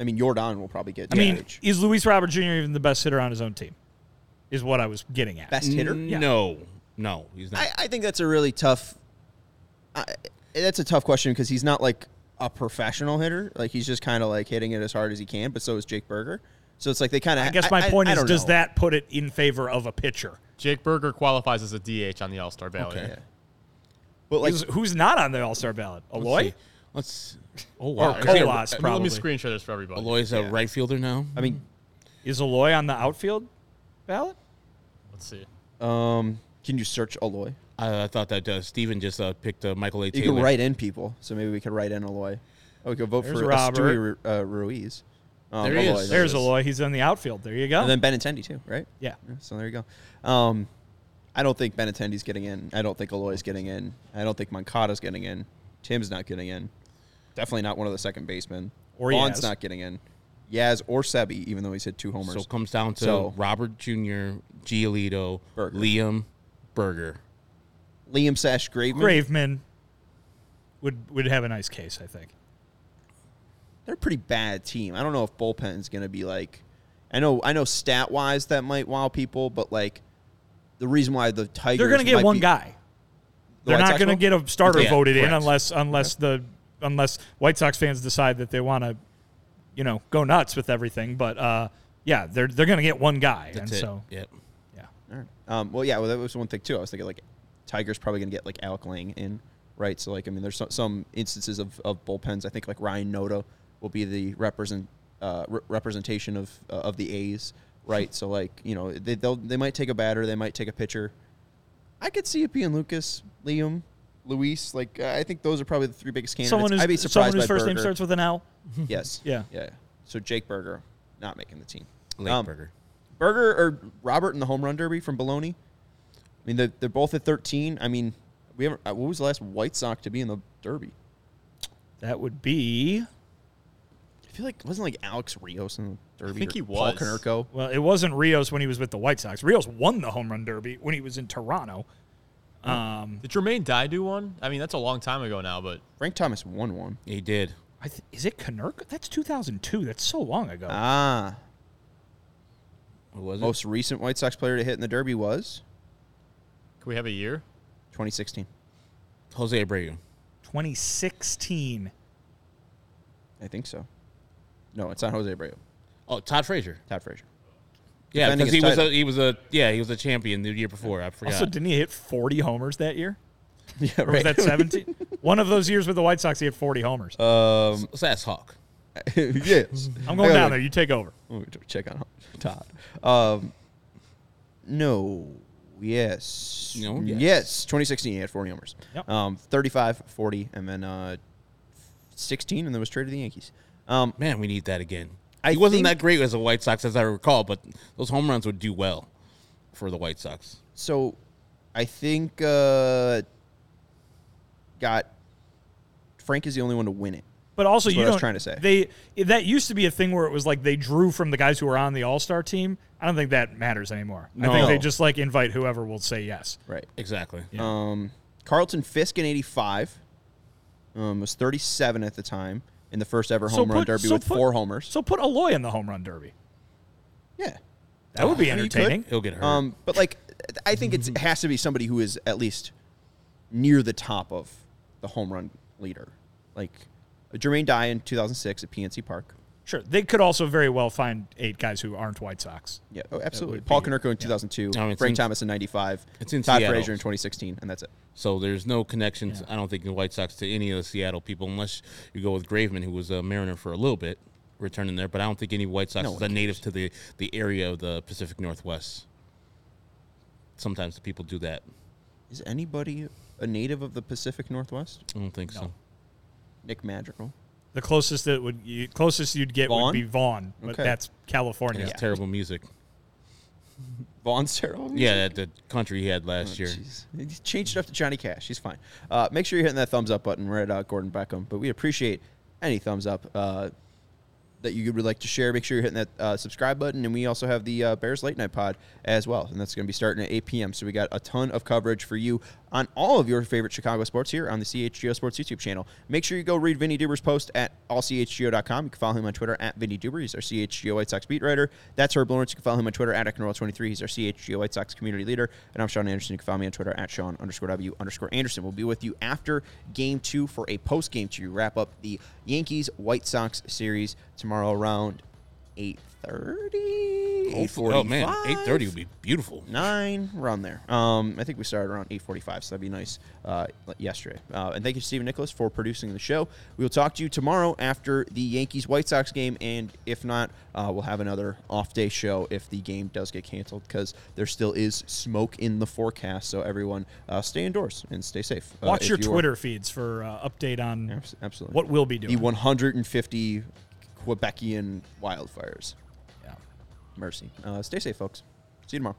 I mean, Jordan will probably get. I mean, is Luis Robert Jr. even the best hitter on his own team? Is what I was getting at. best hitter. N- No, no, he's not. I, I think that's a really tough. I, that's a tough question because he's not like a professional hitter. Like he's just kind of like hitting it as hard as he can. But so is Jake Burger. So it's like they kind of. I guess my point I is, don't does know. that put it in favor of a pitcher? Jake Burger qualifies as a DH on the All Star ballot. Yeah. But like, Who's- who's not on the All Star ballot? Let's see. Let's. Oh Or wow, Is he a- Colas, Let me- probably. Let me screen share this for everybody. Eloy's a Yeah. right fielder now. I mean, Is Eloy on the outfield ballot? Let's see. um, can you search Eloy? I, I thought that uh, Steven just uh, picked uh, Michael A. You Taylor. can write in people, so maybe we could write in Eloy. Oh, we could vote There's for Robert. Esteury uh, Ruiz. Um, There he Eloy, is. There's Eloy. He's in the outfield. There you go. And then Benintendi too, right? yeah. Yeah, So there you go. Um, I don't think Benintendi's getting in. I don't think Eloy's getting in. I don't think Moncada's getting in. Tim's not getting in. Definitely not one of the second basemen. Or Vaughn's Yaz. not getting in. Yaz or Seby, even though he's hit two homers. So it comes down to So- Robert Jr., Giolito, Burger. Liam, Burger. Liam Sash Graveman. Graveman would would have a nice case, I think. They're a pretty bad team. I don't know if bullpen's going to be like. I know. I know. Stat wise, that might wow people, but like the reason why the Tigers They're going to get one be- guy. The They're White not going to get a starter Yeah, voted in correct. unless unless the unless White Sox fans decide that they want to, you know, go nuts with everything. But uh, yeah, they're they're going to get one guy, That's and it. so Yep. yeah. All right. Um, well, yeah, well, that was one thing too. I was thinking like Tigers probably going to get like Alec Lange in, right? So like, I mean, there's some, some instances of, of bullpens. I think like Ryan Noda will be the represent uh, re- representation of uh, of the A's, right? so like, you know, they they'll, they might take a batter, they might take a pitcher. I could see it being Lucas, Liam, Luis. Like, uh, I think those are probably the three biggest candidates. Someone who's I'd be someone whose by first name starts with an L. Yes. Yeah. Yeah. So Jake Burger not making the team. Late Um, Burger. Burger or Robert in the home run derby from Bologna. I mean, they're, they're both at 13. I mean, we haven't. uh, What was the last White Sox to be in the derby? That would be I feel like wasn't like Alex Rios in the derby. I think or he Paul was. Konerko. well, it wasn't Rios when he was with the White Sox. Rios won the home run derby when he was in Toronto. Um, Did Jermaine Dye do one? I mean, that's a long time ago now, but Frank Thomas won one. He did. I th- is it Konerko? That's 2002. That's so long ago. Ah, What was it? most recent White Sox player to hit in the derby was can we have a year? 2016. Jose Abreu. 2016. I think so. No, it's not Jose Abreu. Oh, Todd Frazier. Todd Frazier. Yeah, Defending because his he was a title. he was a yeah he was a champion the year before. I forgot. Also, didn't he hit 40 homers that year? Yeah, Or was that 17? One of those years with the White Sox, he hit 40 homers. um, Let's ask Hawk. yes. I'm going down gotta- there. You take over. Let me check on Todd. Um, no. Yes. No, yes. yes. 2016, he had 40 homers. Yep. Um, 35, 40, and then uh, 16, and then was traded to the Yankees. Um, Man, we need that again. I he wasn't that great as a White Sox as I recall, but those home runs would do well for the White Sox. so I think uh, got Frank is the only one to win it. But also, you what I was trying to say. They that used to be a thing where it was like they drew from the guys who were on the All Star team. I don't think that matters anymore. I think they just like invite whoever will say yes. Right. Exactly. Um, Carlton Fisk in 85 um, was 37 at the time in the first ever home run put- derby so with put- four homers. So put Eloy in the home run derby. yeah. That would be I mean, entertaining. He'll get hurt. Um, but like, I think it's, it has to be somebody who is at least near the top of the home run leader, like Jermaine Dye in 2006 at PNC Park. Sure, they could also very well find eight guys who aren't White Sox. Yeah, oh, absolutely. Paul be- Konerko in 2002, No, it's Frank in- Thomas in 95, it's in Todd Seattle. Frazier in 2016, and that's it. so there's no connections, I don't think, in the White Sox to any of the Seattle people, unless you go with Graveman, who was a Mariner for a little bit, returning there. But I don't think any White Sox No is a native to the, the area of the Pacific Northwest. Sometimes the people do that. Is anybody a native of the Pacific Northwest? I don't think so. Nick Madrigal. The closest that would you, closest you'd get Vaughn? would be Vaughn, but Okay. that's California. It's terrible music. Vaughn Serrell? Yeah, that the country he had last Oh, year. jeez. He's changed it up to Johnny Cash. He's fine. Uh, make sure you're hitting that thumbs up button. We're at uh, Gordon Beckham, but we appreciate any thumbs up uh, that you would like to share. Make sure you're hitting that uh, subscribe button, and we also have the uh, Bears Late Night Pod as well, and that's going to be starting at 8 p.m. So we got a ton of coverage for you on all of your favorite Chicago sports here on the CHGO Sports YouTube channel. Make sure you go read Vinnie Duber's post at allchgo.com. You can follow him on Twitter at Vinnie Duber. He's our CHGO White Sox beat writer. That's Herb Lawrence. You can follow him on Twitter at Ecknerall23. He's our CHGO White Sox community leader. And I'm Sean Anderson. You can follow me on Twitter at Sean underscore W underscore Anderson. We'll be with you after game two for a post game to wrap up the Yankees White Sox series tomorrow around eight thirty. Eight Oh man, eight thirty would be beautiful. nine around there. Um, I think we started around eight forty-five, so that'd be nice. Uh, yesterday, uh, and thank you, Stephen Nicholas, for producing the show. We will talk to you tomorrow after the Yankees White Sox game, and if not, uh, we'll have another off-day show if the game does get canceled because there still is smoke in the forecast. So everyone, uh, stay indoors and stay safe. Uh, Watch if your you are- Twitter feeds for uh, update on Abs- Absolutely. what we'll be doing. the doing. 150 Quebecian wildfires. Yeah. Mercy. Uh, stay safe, folks. See you tomorrow.